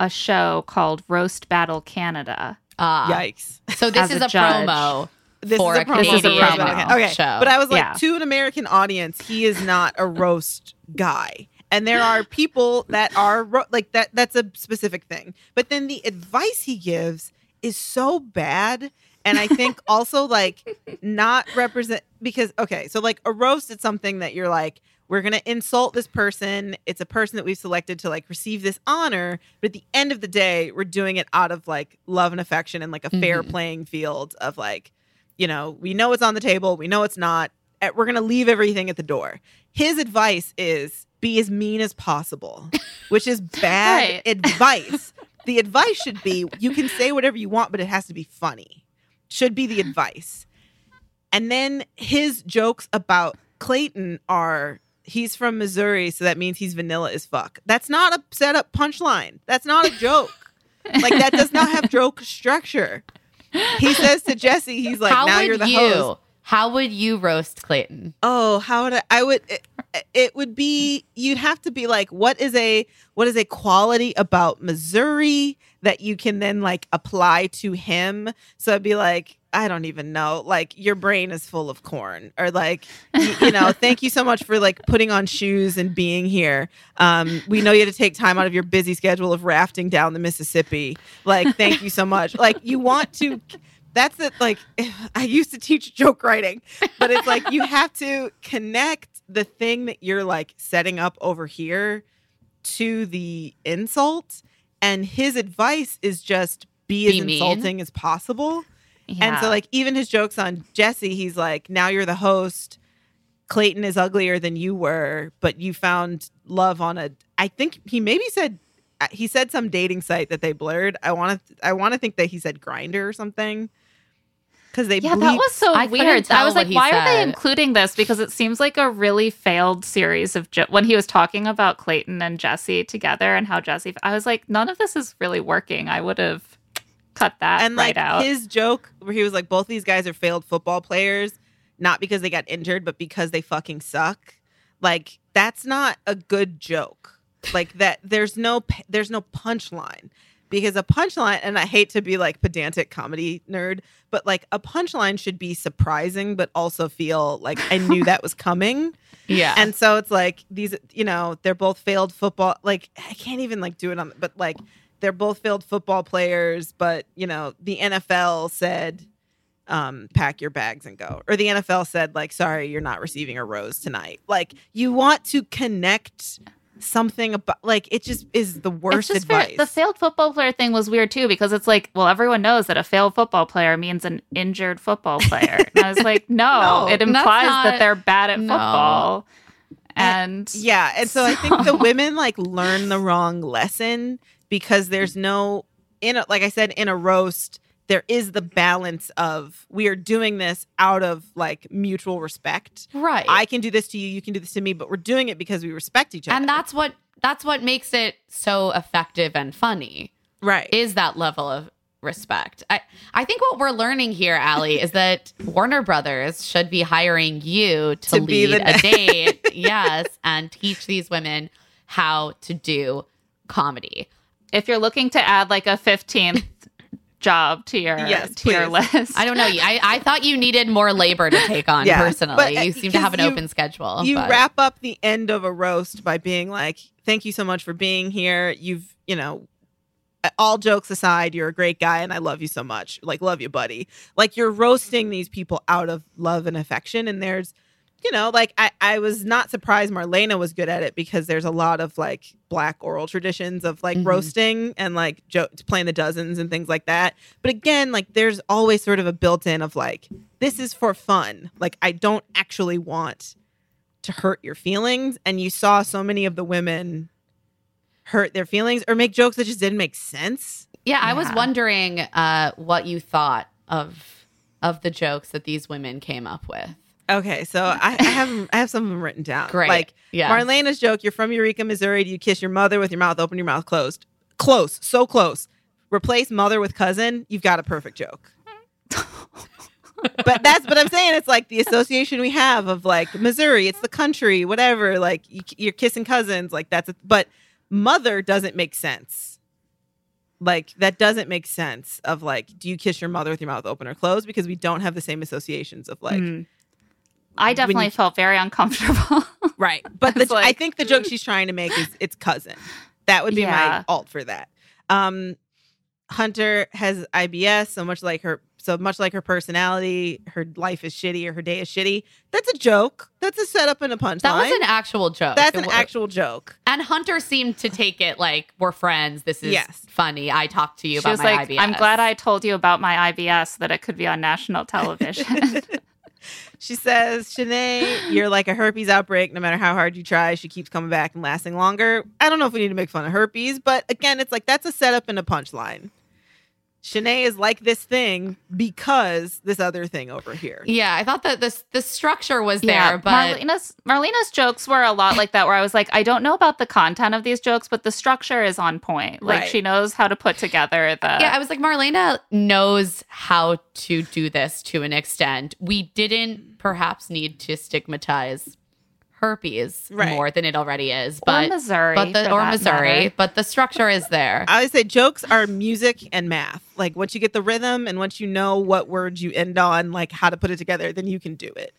B: a show called roast battle canada
A: Ah.
D: Yikes.
A: So this is
B: a
A: a, promo.
D: This
A: For
D: is a
A: a
D: promo.
B: This is a promo.
D: Okay.
A: show.
D: But I was like
B: Yeah.
D: to an American audience he is not a roast guy. And there are people that are ro- like that that's a specific thing. But then the advice he gives is so bad and I think *laughs* also like not represent because okay, so like a roast it's something that you're like we're going to insult this person. It's a person that we've selected to like receive this honor, but at the end of the day, we're doing it out of like love and affection and like a fair
A: Mhm.
D: playing field of like you know, we know it's on the table, we know it's not. eh, We're going to leave everything at the door. His advice is be as mean as possible, which is *laughs* bad
B: Right.
D: advice. The advice should be you can say whatever you want, but it has to be funny. Should be the advice. And then his jokes about Clayton are he's from Missouri, so that means he's vanilla as fuck. That's not a setup punchline. That's not a joke. *laughs* like that does not have joke structure. He says to Jesse, he's like,
A: How
D: now you're the
A: you?
D: host.
A: How would you roast Clayton?
D: Oh, how would I? I would. It, it would be. You'd have to be like, what is a what is a quality about Missouri that you can then like apply to him? So it'd be like, I don't even know. Like your brain is full of corn, or like, you, you know, *laughs* thank you so much for like putting on shoes and being here. Um, we know you had to take time out of your busy schedule of rafting down the Mississippi. Like, thank you so much. Like you want to that's it like *laughs* i used to teach joke writing but it's like you have to connect the thing that you're like setting up over here to the insult and his advice is just be as
A: mean.
D: insulting as possible. And so like even his jokes on jesse he's like now you're the host. Clayton is uglier than you were but you found love on a i think he maybe said uh, he said some dating site that they blurred. I want to i want to think that he said Grindr or something because they
B: yeah, that was so
A: I
B: weird. I was like,
A: he
B: why are they including this? Because it seems like a really failed series of jo- when he was talking about Clayton and Jesse together and how Jesse. I was like, none of this is really working. I would have cut that
D: and
B: right
D: like
B: out.
D: his joke where he was like both these guys are failed football players not because they got injured but because they fucking suck like that's not a good joke like that there's no there's no punchline because a punchline and i hate to be like pedantic comedy nerd but like a punchline should be surprising but also feel like i knew that was coming *laughs*
A: Yeah.
D: and so it's like these you know they're both failed football like i can't even like do it on but like they're both failed football players, but you know, the NFL said um pack your bags and go. Or the NFL said like sorry, you're not receiving a rose tonight. Like you want to connect something about like it just is the worst
B: just fair-
D: advice.
B: The failed football player thing was weird too because it's like, well, everyone knows that a failed football player means an injured football *laughs* player. and I was like, no,
A: No,
B: it implies
A: not-
B: that they're bad at
A: no.
B: football. And
D: Yeah, and so I think the women like learn the wrong lesson because there's *laughs* no in a, like I said in a roast there is the balance of we are doing this out of like mutual respect.
A: Right.
D: I can do this to you, you can do this to me, but we're doing it because we respect each other.
A: and that's what that's what makes it so effective and funny.
D: right.
A: is that level of respect. I, I think what we're learning here, Ali, is that Warner Brothers should be hiring you to,
D: To
A: lead
D: the
A: a
D: ne-
A: date, *laughs* yes, and teach these women how to do comedy.
B: if you're looking to add like a 15th job to your
D: Yes,
B: to your list,
A: I don't know. I, I thought you needed more labor to take on *laughs*
D: Yeah,
A: personally.
D: but, uh,
A: you seem to have an
D: you-
A: open schedule.
D: you
A: but-
D: wrap up the end of a roast by being like, "Thank you so much for being here. You've, you know, all jokes aside, you're a great guy and I love you so much. Like love you, buddy. Like you're roasting these people out of love and affection and there's you know, like I, I was not surprised Marlena was good at it because there's a lot of like black oral traditions of like
A: Mhm.
D: roasting and like jo- playing the dozens and things like that. But again, like there's always sort of a built in of like, this is for fun. Like I don't actually want to hurt your feelings. And you saw so many of the women hurt their feelings or make jokes that just didn't make sense.
A: Yeah, I was wondering uh, what you thought of of the jokes that these women came up with.
D: Okay, so I, I have I have some of them written down.
A: Great.
D: Like
A: Yeah.
D: Marlena's joke, you're from Eureka, Missouri. Do you kiss your mother with your mouth open, your mouth closed? Close, so close. Replace mother with cousin, you've got a perfect joke. but that's but I'm saying it's like the association we have of like Missouri, it's the country, whatever. Like you, you're kissing cousins, like that's a, but mother doesn't make sense. Like that doesn't make sense. Of like, do you kiss your mother with your mouth open or closed? Because we don't have the same associations of like
B: Mm. I definitely felt very uncomfortable. *laughs*
D: Right. But the,
B: like-
D: I think the joke she's trying to make is it's cousin. That would be
B: Yeah.
D: my alt for that. Um Hunter has IBS, so much like her so much like her personality, her life is shitty or her day is shitty. That's a joke. That's a setup and a punchline.
A: That was an actual joke.
D: That's
A: It
D: an
A: wa-
D: actual joke.
A: And Hunter seemed to take it like we're friends. This is
D: Yes.
A: funny. I talked to you
B: she
A: about
B: was
A: my
B: like,
A: IBS.
B: I'm glad I told you about my IBS so that it could be on national *laughs* television. *laughs*
D: She says, Shanae, you're like a herpes outbreak. No matter how hard you try, she keeps coming back and lasting longer. I don't know if we need to make fun of herpes, but again, it's like that's a setup and a punchline. Shanae is like this thing because this other thing over here.
A: Yeah, I thought that this the structure was
B: yeah,
A: there, but
B: Marlena's Marlena's jokes were a lot like that where I was like, I don't know about the content of these jokes, but the structure is on point. Like
D: Right.
B: she knows how to put together the
A: yeah, I was like, Marlena knows how to do this to an extent. We didn't perhaps need to stigmatize herpes
D: Right.
A: more than it already is,
B: or
A: but
B: Missouri.
A: but the or Missouri,
B: matter.
A: but the structure is there. *laughs*
D: I would say jokes are music and math. Like once you get the rhythm and once you know what words you end on, like how to put it together, then you can do it.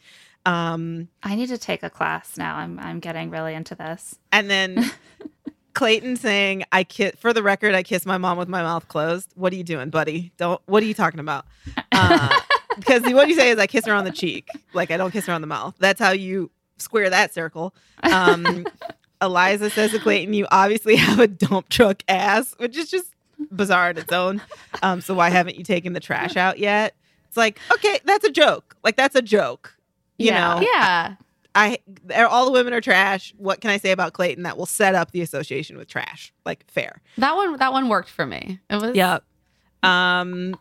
D: Um,
B: I need to take a class now. I'm I'm getting really into this.
D: and then *laughs* Clayton saying, "I kiss." For the record, I kiss my mom with my mouth closed. What are you doing, buddy? Don't. What are you talking about? Uh, *laughs* because what you say is, I kiss her on the cheek. Like I don't kiss her on the mouth. That's how you square that circle. Um, *laughs* Eliza says to Clayton, "You obviously *laughs* have a dump truck ass," which is just bizarre in its own. Um, so why haven't you taken the trash out yet? It's like, okay, that's a joke. Like that's a joke. You
B: Yeah.
D: know,
A: yeah.
D: I they're- all the women are trash. What can I say about Clayton that will set up the association with trash? Like fair.
A: That one that one worked for me. It was
D: Yep. Um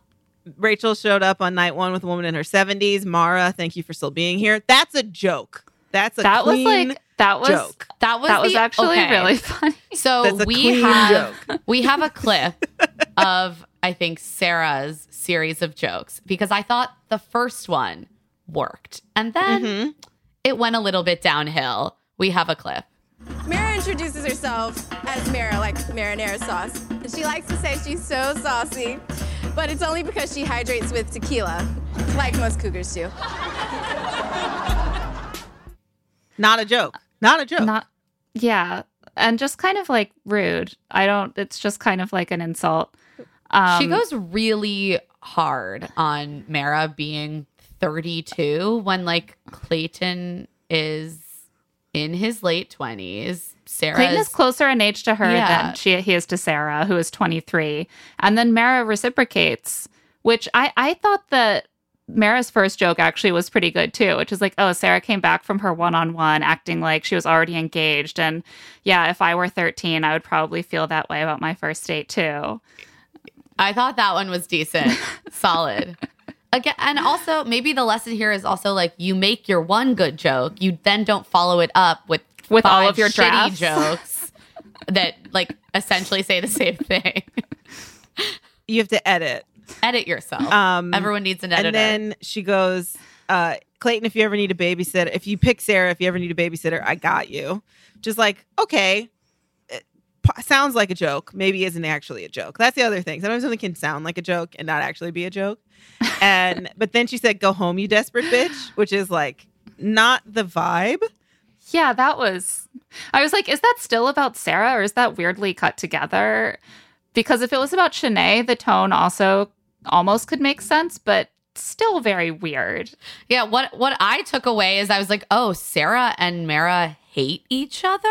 D: Rachel showed up on night one with a woman in her 70s. Mara, thank you for still being here. That's a joke. That's a
B: that was like that was
D: joke.
A: That was
B: that was
A: the-
B: actually
A: okay.
B: really *laughs* funny.
A: So
D: That's a
A: we
D: clean
A: have
D: joke.
A: we have a clip *laughs* of I think Sarah's series of jokes because I thought the first one worked and then
D: Mhm.
A: it went a little bit downhill. We have a clip.
G: Mara introduces herself as Mara, like marinara sauce. And she likes to say she's so saucy, but it's only because she hydrates with tequila, like most cougars do. *laughs*
D: Not a joke. Not a joke.
B: Not yeah. and just kind of like rude. I don't. It's just kind of like an insult. Um,
A: she goes really hard on Mara being 32 when like Clayton is in his late 20s. Sarah
B: Clayton is closer in age to her
A: Yeah.
B: than she he is to Sarah, who is 23. And then Mara reciprocates, which I, I thought that Mara's first joke actually was pretty good too, which is like, oh, Sarah came back from her one on one acting like she was already engaged. And yeah, if I were 13, I would probably feel that way about my first date too.
A: I thought that one was decent, *laughs* solid. Again, and also maybe the lesson here is also like you make your one good joke, you then don't follow it up with
B: With all of your
A: shitty
B: drafts.
A: jokes that like essentially say the same thing.
D: You have to edit.
A: Edit yourself.
D: Um,
A: Everyone needs an editor.
D: And then she goes, uh, Clayton, if you ever need a babysitter, if you pick Sarah, if you ever need a babysitter, I got you. Just like, okay. It sounds like a joke. Maybe isn't actually a joke. That's the other thing. Sometimes something can sound like a joke and not actually be a joke. *laughs* And but then she said, Go home, you desperate bitch, which is like not the vibe.
B: Yeah, that was. I was like, is that still about Sarah or is that weirdly cut together? Because if it was about Shanae, the tone also almost could make sense, but still very weird.
A: yeah, what what I took away is I was like, oh, Sarah and Mara hate each other.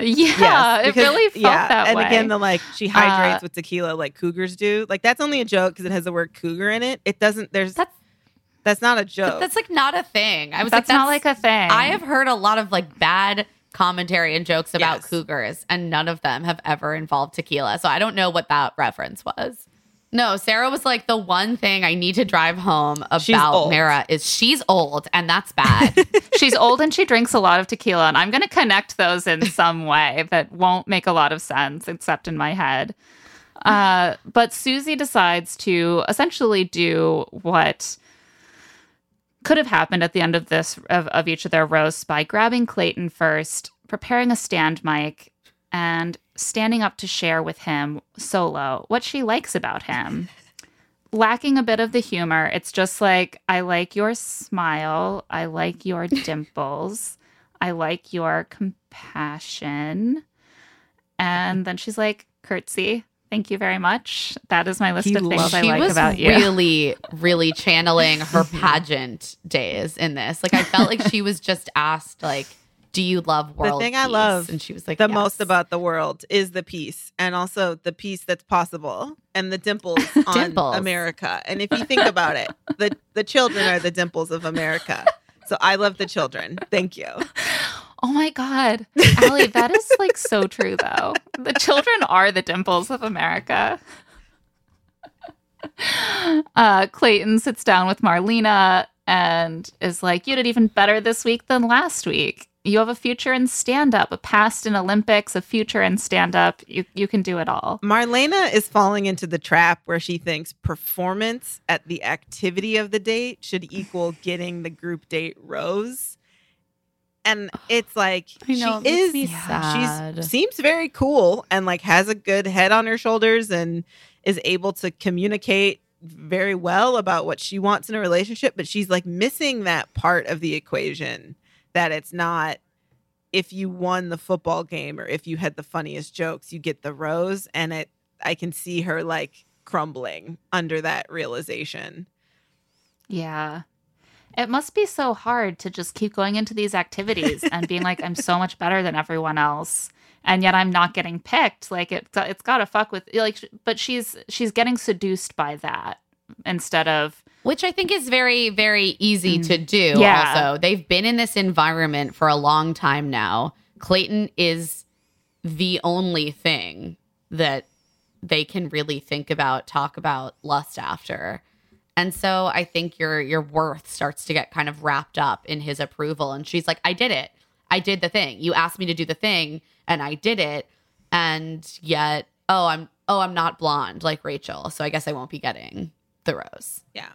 B: Yeah, it
D: because-
B: really felt
D: yeah,
B: that
D: and
B: way.
D: And again, the like she hydrates
B: Uh,
D: with tequila like cougars do. Like that's only a joke because it has the word cougar in it. It doesn't. There's
A: That's
D: that's not a joke.
A: that's like not a thing. I was
B: that's
A: like, that's
B: not like a thing.
A: I have heard a lot of like bad commentary and jokes about
D: Yes.
A: cougars, and none of them have ever involved tequila. So I don't know what that reference was. No, Sarah was like the one thing I need to drive home about. Mara is she's old, and that's bad. *laughs*
B: She's old and she drinks a lot of tequila, and I'm going to connect those in some *laughs* way that won't make a lot of sense except in my head. Uh, but Susie decides to essentially do what could have happened at the end of this of, of each of their roasts by grabbing Clayton first, preparing a stand mic, and standing up to share with him solo what she likes about him *laughs* lacking a bit of the humor. It's just like, I like your smile. I like your *laughs* dimples. I like your compassion. And then she's like, curtsy. Thank you very much. That is my list
D: He
B: of things
D: loves-
B: I like
A: was
B: about you.
A: really, *laughs* really channeling her pageant days in this. Like I felt like she was just asked, like, "Do you love
D: the
A: world?"
D: The thing I love
A: and she was like,
D: the
A: "Yes."
D: most about the world is the peace and also the peace that's possible and the dimples *laughs* on
A: Dimples.
D: America. And if you think about it, the the children are the dimples of America. So I love the children. Thank you. *laughs*
B: Oh my God. Ali, that is like so true, though. The children are the dimples of America. Uh, Clayton sits down with Marlena and is like, You did even better this week than last week. You have a future in stand up, a past in Olympics, a future in stand up. You, you can do it all.
D: Marlena is falling into the trap where she thinks performance at the activity of the date should equal getting the group date rose. And it's like *gasps*
A: know,
D: she
A: makes
D: is
A: me
D: seems very cool and like has a good head on her shoulders and is able to communicate very well about what she wants in a relationship, but she's like missing that part of the equation that it's not if you won the football game or if you had the funniest jokes, you get the rose. And it, I can see her like crumbling under that realization.
B: Yeah. It must be so hard to just keep going into these activities and being like, I'm so much better than everyone else. And yet I'm not getting picked. Like it, it's got to fuck with like, but she's she's getting seduced by that instead of
A: Which I think is very, very easy to do.
B: Mm. Yeah.
A: Also, they've been in this environment for a long time now. Clayton is the only thing that they can really think about, talk about, lust after. And so I think your your worth starts to get kind of wrapped up in his approval. And she's like, I did it. I did the thing. You asked me to do the thing, and I did it. And yet, oh, I'm oh, I'm not blonde like Rachel. So I guess I won't be getting the rose.
D: Yeah.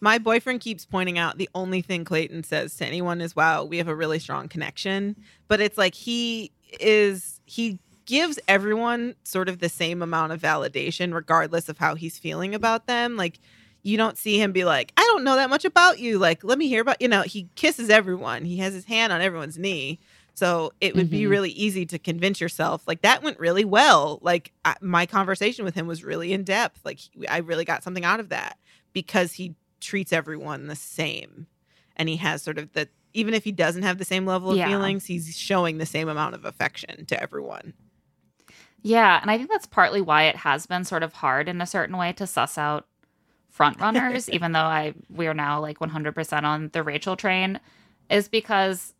D: My boyfriend keeps pointing out the only thing Clayton says to anyone is, wow, we have a really strong connection. But it's like he is, he gives everyone sort of the same amount of validation, regardless of how he's feeling about them. Like, you don't see him be like, I don't know that much about you. Like, let me hear about, you know, he kisses everyone. He has his hand on everyone's knee. So it would be
A: Mhm.
D: really easy to convince yourself like that went really well. Like I, my conversation with him was really in depth. Like he- I really got something out of that because he treats everyone the same. And he has sort of the even if he doesn't have the same level of
B: Yeah.
D: feelings, he's showing the same amount of affection to everyone.
B: Yeah, and I think that's partly why it has been sort of hard in a certain way to suss out front runners, even though I we are now like 100% on the Rachel train, is because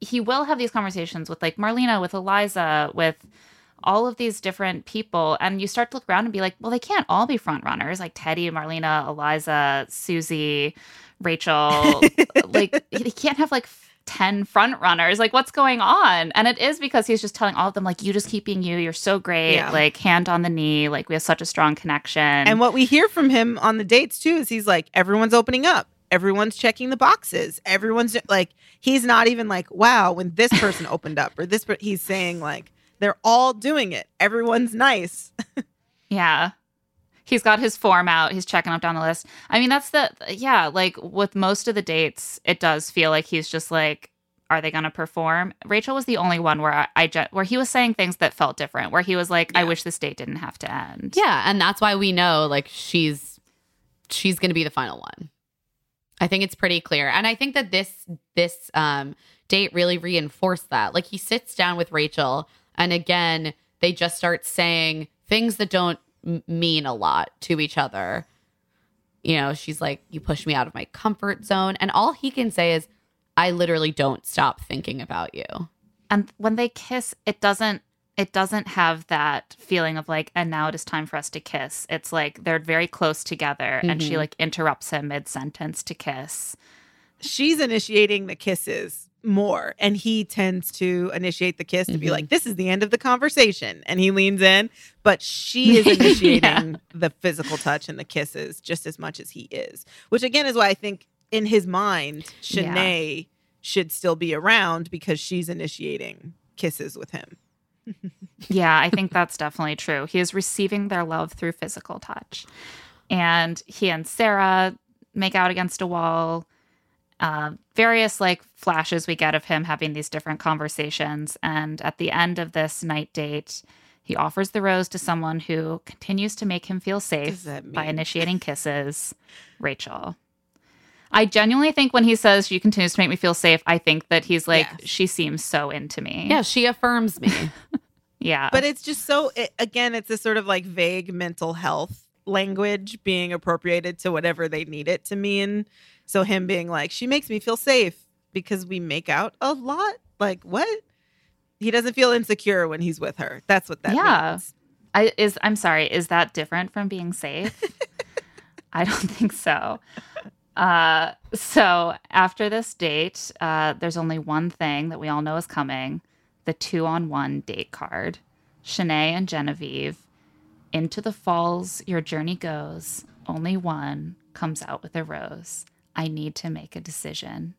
B: he will have these conversations with like Marlena, with Eliza, with all of these different people, and you start to look around and be like, well, they can't all be front runners, like Teddi, Marlena, Eliza, Susie, Rachel. *laughs* like he can't have like 10 front runners like what's going on and it is because he's just telling all of them like you just keep being you you're so great
D: Yeah.
B: like hand on the knee like we have such a strong connection
D: And what we hear from him on the dates too is he's like, everyone's opening up. Everyone's checking the boxes. Everyone's like, he's not even like, wow, when this person *laughs* opened up or this, per-" he's saying like, they're all doing it. Everyone's nice. *laughs*
B: yeah he's got his form out he's checking up down the list i mean that's the yeah like with most of the dates it does feel like he's just like are they going to perform rachel was the only one where i, I ju- where he was saying things that felt different where he was like i wish this date didn't have to end
A: Yeah, and that's why we know like she's she's going to be the final one. I think it's pretty clear. And I think that this this um date really reinforced that. Like he sits down with Rachel and again they just start saying things that don't m- mean a lot to each other. You know, she's like you push me out of my comfort zone and all he can say is I literally don't stop thinking about you.
B: and when they kiss it doesn't it doesn't have that feeling of like and now it is time for us to kiss it's like they're very close together and she
A: Mhm.
B: like interrupts him mid-sentence to kiss
D: She's initiating the kisses more and he tends to initiate the kiss to be
A: Mhm.
D: like, this is the end of the conversation. And he leans in, but she *laughs* is initiating the physical touch and the kisses just as much as he is, which again is why I think in his mind,
B: Yeah.
D: Shanae should still be around because she's initiating kisses with him. *laughs*
B: yeah i think that's definitely true he is receiving their love through physical touch and he and sarah make out against a wall uh, various like flashes we get of him having these different conversations and at the end of this night date he offers the rose to someone who continues to make him feel safe by initiating kisses rachel i genuinely think when he says she continues to make me feel safe i think that he's like
D: Yes.
B: she seems so into me
A: Yeah, she affirms me. *laughs*
B: yeah
D: But it's just so, it, again, it's this sort of like vague mental health language being appropriated to whatever they need it to mean. So him being like, she makes me feel safe because we make out a lot. Like, what? He doesn't feel insecure when he's with her. That's what that
B: Yeah.
D: means.
B: I is I'm sorry, is that different from being safe? *laughs* I don't think so. Uh, so after this date, uh, there's only one thing that we all know is coming: the two-on-one date card. Shanae and Genevieve. Into the falls your journey goes. Only one comes out with a rose. I need to make a decision.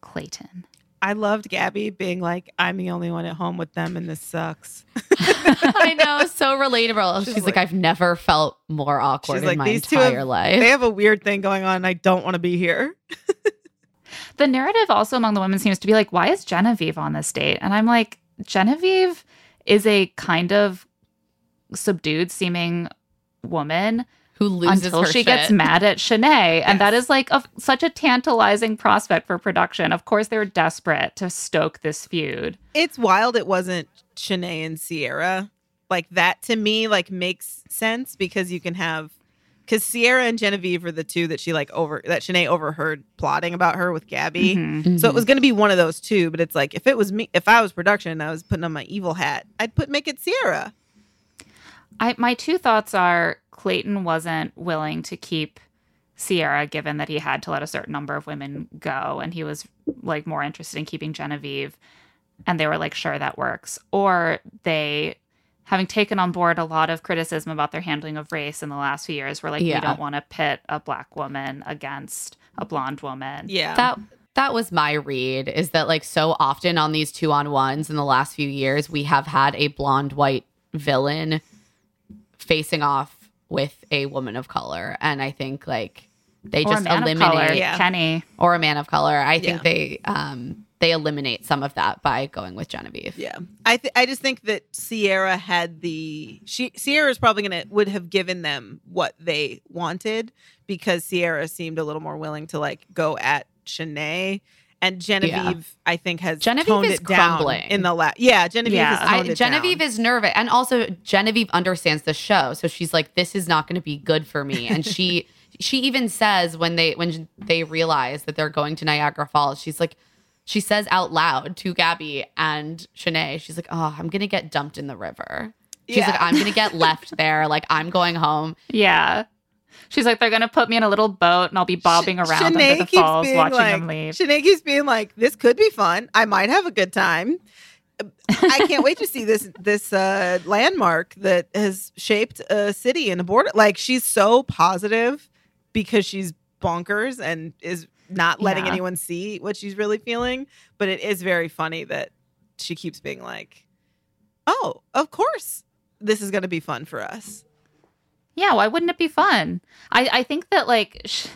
B: Clayton.
D: I loved Gabby being like, I'm the only one at home with them and this sucks. *laughs*
A: I know, so relatable.
D: She's
A: She's, like,
D: like-
A: I've never felt more awkward
D: She's
A: in
D: like,
A: my
D: these two
A: entire
D: have,
A: life.
D: they have a weird thing going on. And I don't want to be here. *laughs*
B: the narrative also among the women seems to be like, why is Genevieve on this date? And I'm like, Genevieve is a kind of subdued seeming woman
A: Who loses
B: until
A: her
B: she gets mad at Shanae. And that is like a, such a tantalizing prospect for production. Of course, they were desperate to stoke this feud.
D: it's wild it wasn't Shanae and Sierra. Like that to me like makes sense because you can have because Sierra and Genevieve are the two that she like over that Shanae overheard plotting about her with Gabby.
B: Mhm.
D: So it was gonna be one of those two, but it's like if it was me if I was production and I was putting on my evil hat, I'd put make it Sierra.
B: I my two thoughts are Clayton wasn't willing to keep Sierra given that he had to let a certain number of women go and he was like more interested in keeping Genevieve and they were like sure that works or they having taken on board a lot of criticism about their handling of race in the last few years were like
A: Yeah.
B: we don't want to pit a black woman against a blonde woman.
D: Yeah.
A: that that was my read is that like so often on these two on ones in the last few years we have had a blonde white villain facing off with a woman of color, and I think like they
B: Or a
A: just
B: man of
A: eliminate
B: color,
D: Yeah.
B: Kenny.
A: or a man of color. I think
D: Yeah.
A: they um they eliminate some of that by going with Genevieve.
D: Yeah, I th- I just think that Sierra had the she Sierra's probably gonna would have given them what they wanted because Sierra seemed a little more willing to like go at Shanae and Genevieve. I think has
A: Genevieve
D: toned
A: is
D: it down
A: crumbling.
D: in the last. Yeah, Genevieve
B: Yeah.
D: has toned
A: I,
D: it
A: Genevieve
D: down.
A: is nervous, and also Genevieve understands the show, so she's like, "This is not going to be good for me." And she *laughs* she even says when they when they realize that they're going to Niagara Falls, she's like, she says out loud to Gabby and Shanae, she's like, "Oh, I'm gonna get dumped in the river." She's
D: Yeah.
A: like, "I'm gonna get left there. Like I'm going home." *laughs*
B: Yeah. She's like, they're gonna put me in a little boat and I'll be bobbing around under the falls watching
D: like,
B: them leave.
D: Shanae keeps being like, "This could be fun. I might have a good time." I can't wait to see this *laughs* this uh, landmark that has shaped a city and a border. Like she's so positive because she's bonkers and is not letting
B: Yeah.
D: anyone see what she's really feeling. But it is very funny that she keeps being like, "Oh, of course, this is going to be fun for us."
B: Yeah, why wouldn't it be fun? I, I think that like Sh-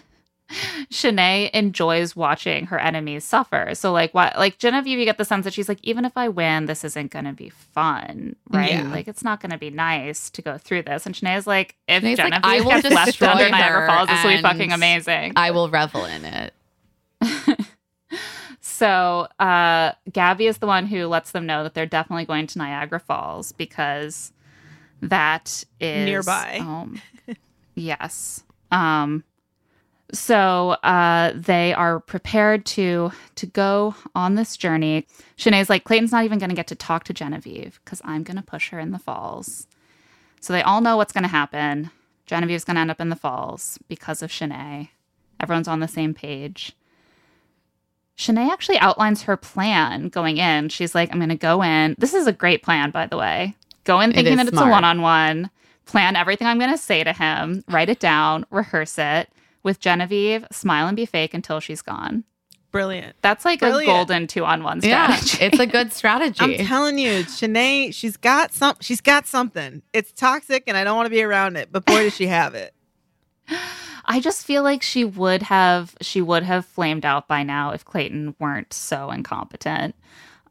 B: Shanae enjoys watching her enemies suffer. So like what like Genevieve, you get the sense that she's like, even if I win, this isn't gonna be fun, right?
D: Yeah.
B: Like it's not gonna be nice to go through this. And Shanae's like, if
A: Shanae's like,
B: Genevieve
A: "I will
B: gets left under Niagara Falls, this will be fucking amazing.
A: I will revel in it. *laughs*
B: So uh, Gabby is the one who lets them know that they're definitely going to Niagara Falls because that is
D: Nearby.
B: Um, yes. Um, so uh, they are prepared to to go on this journey. Shanae's like Clayton's not even going to get to talk to Genevieve because I'm going to push her in the falls. So they all know what's going to happen. Genevieve's going to end up in the falls because of Shanae. Everyone's on the same page. Shanae actually outlines her plan going in. She's like, I'm going to go in. This is a great plan, by the way. Go in thinking
A: is
B: that it's
A: smart.
B: a one on one, plan everything I'm going to say to him, write it down, rehearse it with Genevieve, smile and be fake until she's gone.
D: Brilliant.
B: That's like
D: Brilliant.
B: a golden two on one
A: Yeah,
B: strategy.
A: it's a good *laughs* strategy.
D: I'm telling you, Shanae, she's got some. She's got something. It's toxic, and I don't want to be around it. But boy, does she have it.
B: I just feel like she would have she would have flamed out by now if Clayton weren't so incompetent.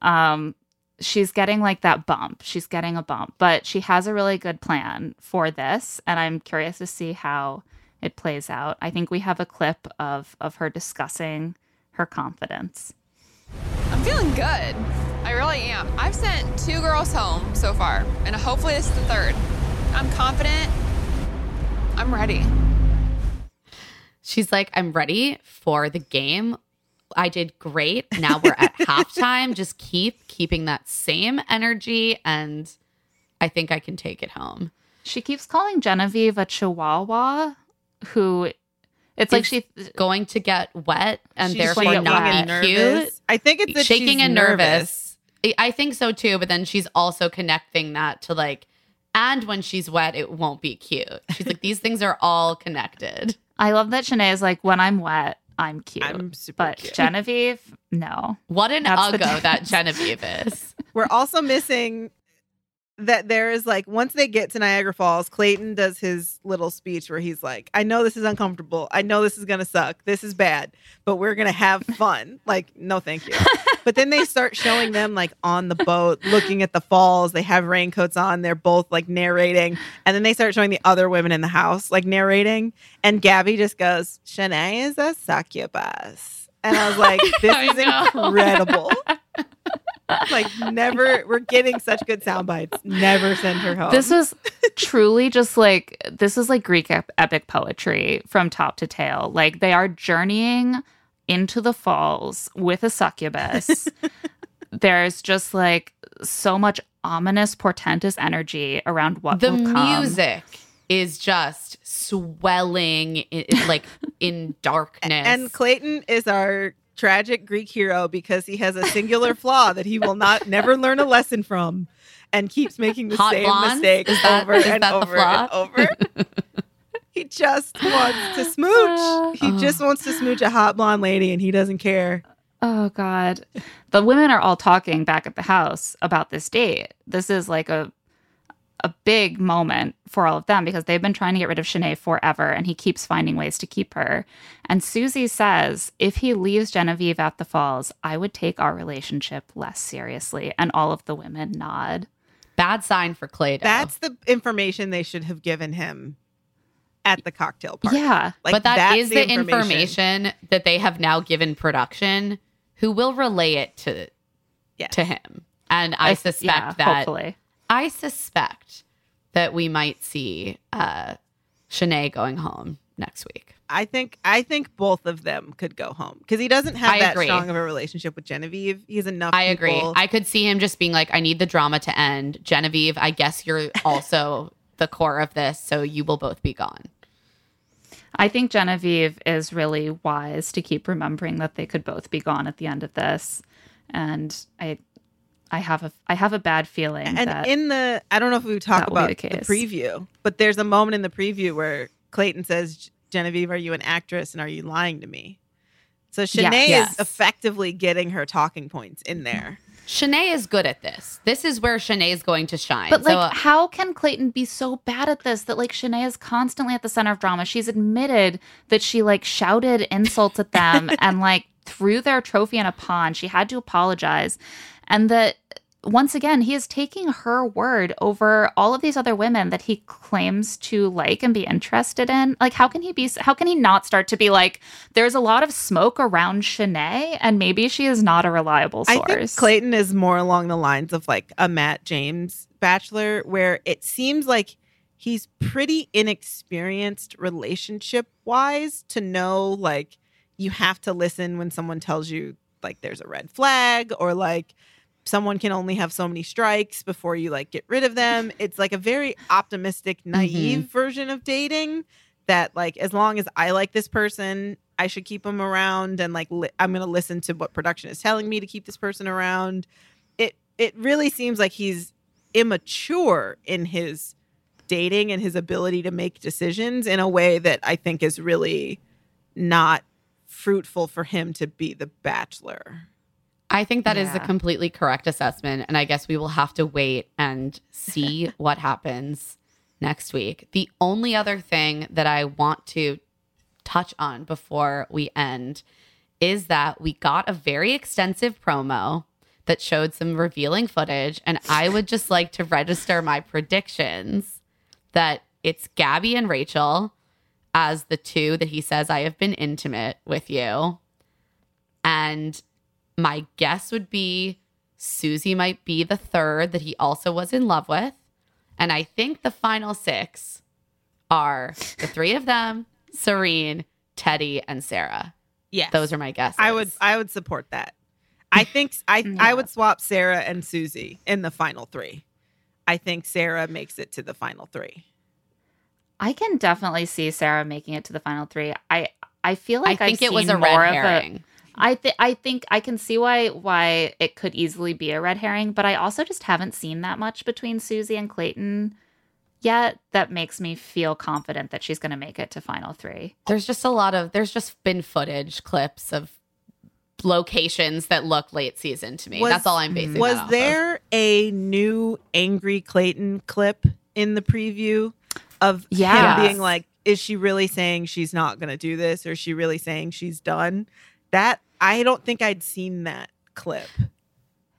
B: Um she's getting like that bump. She's getting a bump, but she has a really good plan for this and I'm curious to see how it plays out. I think we have a clip of of her discussing her confidence.
F: I'm feeling good. I really am. I've sent two girls home so far, and hopefully this is the third. I'm confident. I'm ready.
A: She's like, I'm ready for the game. I did great. Now we're at *laughs* halftime. Just keep keeping that same energy, and I think I can take it home.
B: She keeps calling Genevieve a chihuahua who it's like she's
A: Going to get wet and therefore not be cute.
D: I think it's that
A: shaking
D: she's
A: and nervous. I- I think so too, but then she's also connecting that to like, and when she's wet, it won't be cute. She's like, these things are all connected.
B: I love that Shanae is like, when I'm wet, I'm cute.
D: I'm super
B: but
D: cute.
B: Genevieve, no.
A: What an
B: That's the
A: uggo that. Genevieve is. *laughs*
D: We're also missing that there is like once they get to Niagara Falls, Clayton does his little speech where he's like, "I know this is uncomfortable. I know this is gonna suck. This is bad, but we're gonna have *laughs* fun." like, no, thank you. but then they start showing them like on the boat, looking at the falls. They have raincoats on. They're both like narrating, and then they start showing the other women in the house like narrating. And Gabby just goes, "Shanae is a succubus," and I was like, *laughs* "This is incredible." Like never we're getting such good sound bites never send her home
B: This was truly just like this is like Greek ep- epic poetry from top to tail. Like they are journeying into the falls with a succubus. *laughs* There's just like so much ominous, portentous energy around what
A: the
B: will come.
A: music is just swelling in, like in *laughs* darkness.
D: and clayton is our tragic greek hero because he has a singular flaw that he will not never learn a lesson from and keeps making the
A: Hot
D: same
A: blondes?
D: mistake
A: Is that-
D: over
A: is
D: and
A: that the
D: over
A: flaw?
D: and over *laughs* he just wants to smooch he ah. just wants to smooch a hot blonde lady and he doesn't care
B: Oh God. The women are all talking back at the house about this date. This is like a a big moment for all of them because they've been trying to get rid of Shanae forever and he keeps finding ways to keep her. And Susie says, if he leaves Genevieve at the falls, I would take our relationship less seriously. And all of the women nod.
A: Bad sign for Clayton.
D: That's the information they should have given him at the cocktail party.
B: Yeah.
D: Like,
A: but that
D: that's
A: is the information. that they have now given production, who will relay it to
D: Yes.
A: to him. And I suspect
B: yeah,
A: that
B: hopefully.
A: I suspect that we might see uh Shanae going home next week.
D: I think I think both of them could go home because he doesn't have
A: I
D: that
A: agree.
D: strong of a relationship with Genevieve. He's enough.
A: I agree.
D: people-
A: I could see him just being like, I need the drama to end. Genevieve, I guess you're *laughs* also the core of this, so you will both be gone.
B: I think Genevieve is really wise to keep remembering that they could both be gone at the end of this. And I I have a I have a bad feeling
D: and
B: that
D: in the I don't know if we talk
B: that will be
D: about
B: the
D: the, preview, but there's a moment in the preview where Clayton says, "Genevieve, are you an actress and are you lying to me?" So Shanae
A: Yes.
D: is effectively getting her talking points in there.
A: Shanae is good at this. This is where Shanae is going to shine.
B: But
A: so,
B: like, how can Clayton be so bad at this that like Shanae is constantly at the center of drama? She's admitted that she like shouted insults at them *laughs* and like threw their trophy in a pond. She had to apologize, and that once again he is taking her word over all of these other women that he claims to like and be interested in. Like, how can he be? How can he not start to be like? There's a lot of smoke around Shanae, and maybe she is not a reliable source.
D: I think Clayton is more along the lines of like a Matt James bachelor, where it seems like he's pretty inexperienced relationship wise to know like you have to listen when someone tells you like there's a red flag or like someone can only have so many strikes before you like get rid of them. *laughs* It's like a very optimistic, naive mm-hmm. version of dating that like as long as I like this person, I should keep them around and like li- I'm going to listen to what production is telling me to keep this person around. It it really seems like he's immature in his dating and his ability to make decisions in a way that I think is really not fruitful for him to be the bachelor.
A: I think that is the
B: Yeah.
A: completely correct assessment. And I guess we will have to wait and see *laughs* what happens next week. The only other thing that I want to touch on before we end is that we got a very extensive promo that showed some revealing footage. And I would just like to register my predictions that it's Gabby and Rachel as the two that he says, I have been intimate with you. And my guess would be Susie might be the third that he also was in love with. And I think the final six are the three of them, Serene, Teddi, and Sarah.
D: Yes.
A: Those are my guesses.
D: I would I would support that. I think I *laughs* I would swap Sarah and Susie in the final 3. I think Sarah makes it to the final 3.
B: I can definitely see Sarah making it to the final three. I I feel
A: I
B: like
A: think
B: I've
A: it was a red
B: more of
A: herring.
B: I think I think I can see why why it could easily be a red herring, but I also just haven't seen that much between Susie and Clayton yet that makes me feel confident that she's going to make it to final 3.
A: There's just a lot of there's just been footage clips of locations that look late season to me.
D: Was-
A: That's all I'm basing.
D: Was
A: that off of.
D: there a new angry Clayton clip in the preview of
B: Yes.
D: him being like is she really saying she's not going to do this or is she really saying she's done? That I don't think I'd seen that clip.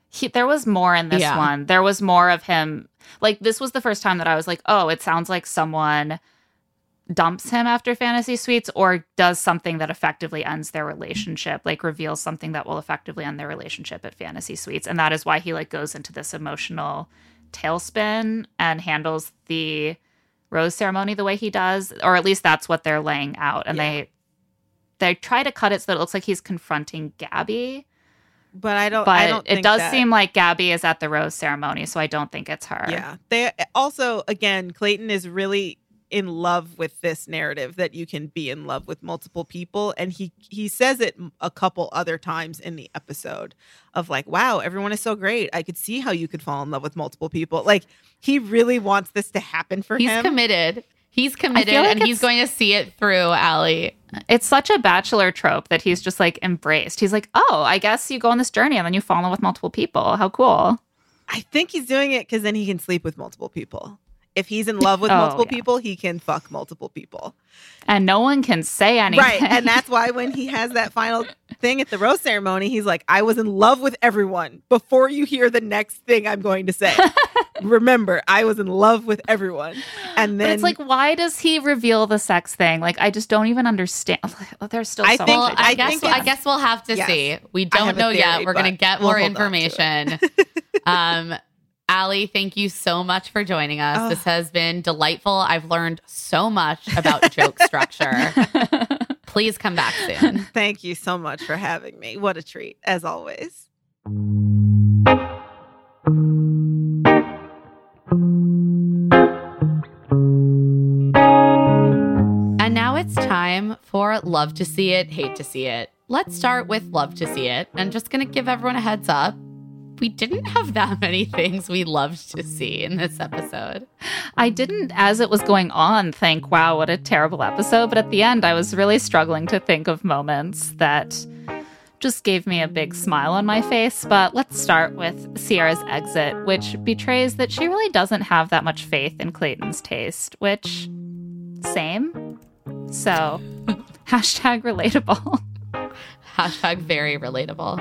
B: He, there was more in this
A: Yeah.
B: one. There was more of him. Like this was the first time that I was like, "Oh, it sounds like someone dumps him after fantasy suites or does something that effectively ends their relationship, like reveals something that will effectively end their relationship at fantasy suites." And that is why he like goes into this emotional tailspin and handles the rose ceremony the way he does, or at least that's what they're laying out. And
D: Yeah.
B: they they try to cut it so that it looks like he's confronting Gabby
D: But I don't
B: but
D: I don't
B: it
D: think
B: does
D: that-
B: seem like Gabby is at the rose ceremony, so I don't think it's her.
D: Yeah. They also again, Clayton is really in love with this narrative that you can be in love with multiple people and he he says it a couple other times in the episode of like wow everyone is so great i could see how you could fall in love with multiple people like he really wants this to happen for
A: He's
D: him he's
A: committed. He's committed,
B: like
A: and he's going to see it through. Ali.
B: It's such a bachelor trope that he's just like embraced. He's like, oh, I guess you go on this journey and then you fall in with multiple people. How cool.
D: i think he's doing it because then he can sleep with multiple people If he's in love with
B: Oh,
D: multiple
B: yeah.
D: people, he can fuck multiple people.
B: And no one can say anything.
D: Right. And that's why when he has that final thing at the rose ceremony, he's like, I was in love with everyone before you hear the next thing I'm going to say. *laughs* Remember, I was in love with everyone. And
B: But
D: then
B: it's like, why does he reveal the sex thing? Like, I just don't even understand. *laughs* There's still
D: I
B: so
D: think-
A: Well,
B: much.
A: I,
D: I
A: guess
D: think
A: I guess we'll have to
D: Yes.
A: see. We don't
D: have a
A: know yet. We're gonna get more
D: hold on to it.
A: information. *laughs* um, Ali, thank you so much for joining us.
D: Oh.
A: This has been delightful. I've learned so much about joke *laughs* structure. Please come back soon. *laughs*
D: thank you so much for having me. What a treat, as always.
A: And now it's time for Love to See It, Hate to See It. Let's start with Love to See It. I'm just going to give everyone a heads up. We didn't have that many *laughs* things we loved to see in this episode.
B: I didn't, as it was going on, think, wow, what a terrible episode. But at the end, I was really struggling to think of moments that just gave me a big smile on my face. But let's start with Sierra's exit, which betrays that she really doesn't have that much faith in Clayton's taste, which, same. So, *laughs* hashtag relatable.
A: Hashtag very relatable.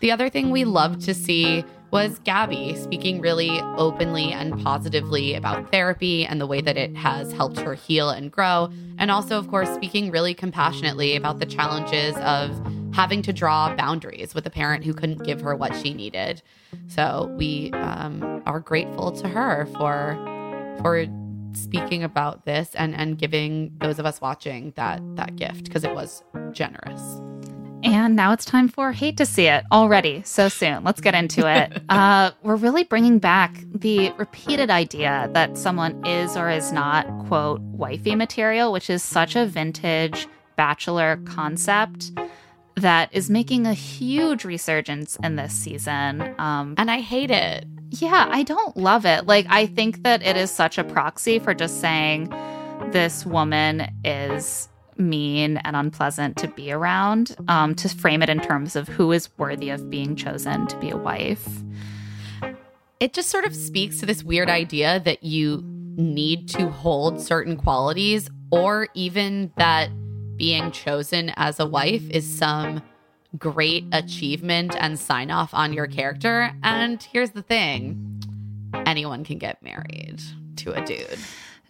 A: The other thing we loved to see was Gabby speaking really openly and positively about therapy and the way that it has helped her heal and grow. And also, of course, speaking really compassionately about the challenges of having to draw boundaries with a parent who couldn't give her what she needed. So we um, are grateful to her for for speaking about this and and giving those of us watching that that gift because it was generous.
B: And now it's time for Hate to See It already, so soon. Let's get into it. *laughs* uh, we're really bringing back the repeated idea that someone is or is not, quote, wifey material, which is such a vintage bachelor concept that is making a huge resurgence in this season. Um,
A: And I hate it.
B: yeah, I don't love it. Like, I think that it is such a proxy for just saying this woman is mean and unpleasant to be around, um, to frame it in terms of who is worthy of being chosen to be a wife.
A: It just sort of speaks to this weird idea that you need to hold certain qualities or even that being chosen as a wife is some great achievement and sign off on your character. And here's the thing anyone can get married to a dude.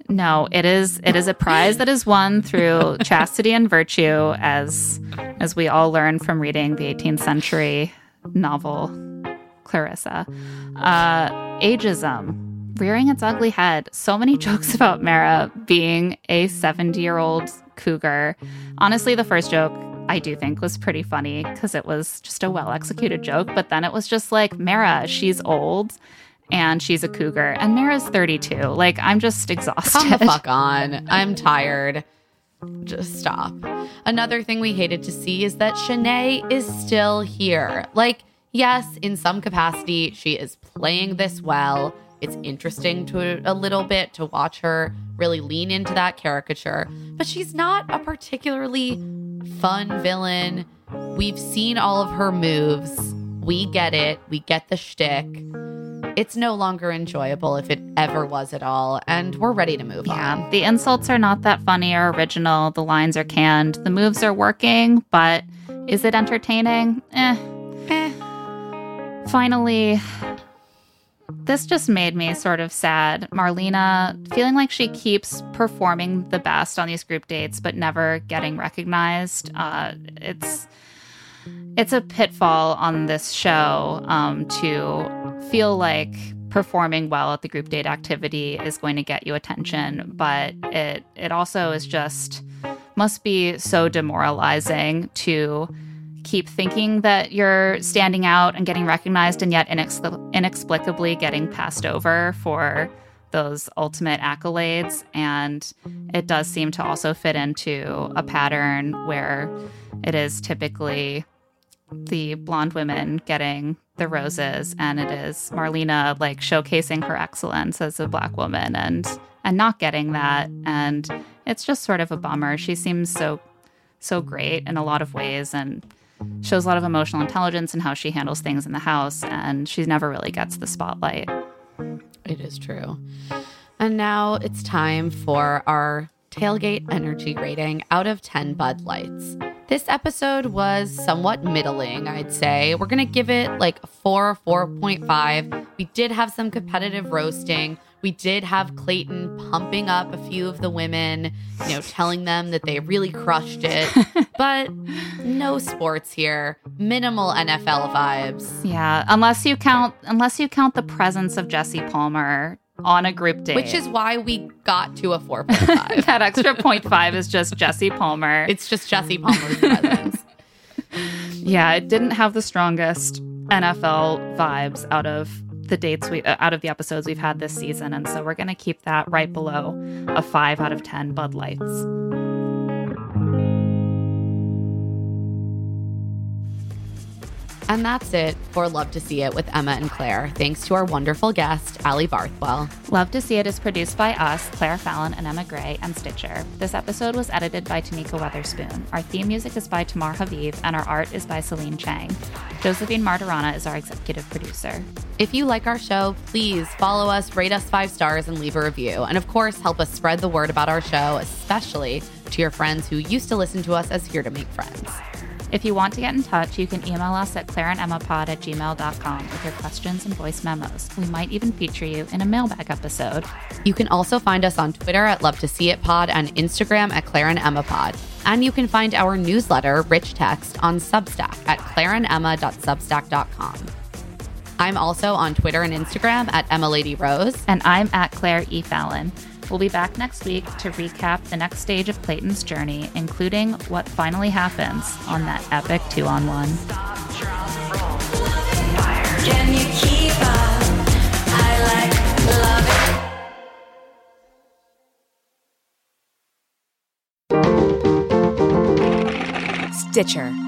B: No, it is it is a prize that is won through chastity and virtue, as as we all learn from reading the 18th century novel Clarissa. Uh, ageism rearing its ugly head. So many *laughs* jokes about Mara being a 70 year old cougar. Honestly, the first joke I do think was pretty funny because it was just a well executed joke, but then it was just like, Mara, she's old and she's a cougar, and Mara's 32. Like, I'm just exhausted.
A: Come the fuck on. I'm *laughs* tired. Just stop. Another thing we hated to see is that Shanae is still here. Like, yes, in some capacity, she is playing this well. It's interesting to a little bit to watch her really lean into that caricature, but she's not a particularly fun villain. We've seen all of her moves. We get it. We get the shtick. It's no longer enjoyable if it ever was at all, and we're ready to move
B: Yeah,
A: on.
B: the insults are not that funny or original. The lines are canned. The moves are working, but is it entertaining? Eh.
A: Eh.
B: Finally, this just made me sort of sad. Marlena feeling like she keeps performing the best on these group dates, but never getting recognized. Uh, it's it's a pitfall on this show um, to feel like performing well at the group date activity is going to get you attention, but it it also is just must be so demoralizing to keep thinking that you're standing out and getting recognized and yet inex- inexplicably getting passed over for those ultimate accolades. And it does seem to also fit into a pattern where it is typically the blonde women getting the roses and it is Marlena like showcasing her excellence as a black woman and and not getting that and it's just sort of a bummer. She seems so so great in a lot of ways and shows a lot of emotional intelligence in how she handles things in the house and she never really gets the spotlight.
A: It is true. And now it's time for our tailgate energy rating out of 10 Bud Lights. This episode was somewhat middling, I'd say. We're going to give it like 4 or 4.5. We did have some competitive roasting. We did have Clayton pumping up a few of the women, you know, telling them that they really crushed it. *laughs* but no sports here. Minimal NFL vibes.
B: Yeah, unless you count unless you count the presence of Jesse Palmer on a group date.
A: Which is why we got to a 4.5. *laughs*
B: that extra 0.5 is just Jesse Palmer.
A: It's just Jesse Palmer's presence. *laughs* *laughs*
B: yeah, it didn't have the strongest NFL vibes out of the dates we uh, out of the episodes we've had this season and so we're going to keep that right below a 5 out of 10 Bud Lights.
A: And that's it for Love to See It with Emma and Claire. Thanks to our wonderful guest, Ali Barthwell.
B: Love to See It is produced by us, Claire Fallon and Emma Gray, and Stitcher. This episode was edited by Tamika Weatherspoon. Our theme music is by Tamar Haviv, and our art is by Celine Chang. Josephine Martirana is our executive producer.
A: If you like our show, please follow us, rate us five stars, and leave a review. And of course, help us spread the word about our show, especially to your friends who used to listen to us as Here to Make Friends.
B: If you want to get in touch, you can email us at claireandemmapod at gmail.com with your questions and voice memos. We might even feature you in a mailbag episode.
A: You can also find us on Twitter at Love to See It Pod and Instagram at Claire and Emma Pod. And you can find our newsletter, Rich Text, on Substack at claireandemma.substack.com. I'm also on Twitter and Instagram at Emma Lady Rose.
B: And I'm at Claire E. Fallon. We'll be back next week to recap the next stage of Clayton's journey, including what finally happens on that epic two on one.
C: Can you keep up? I like love it.
H: Stitcher.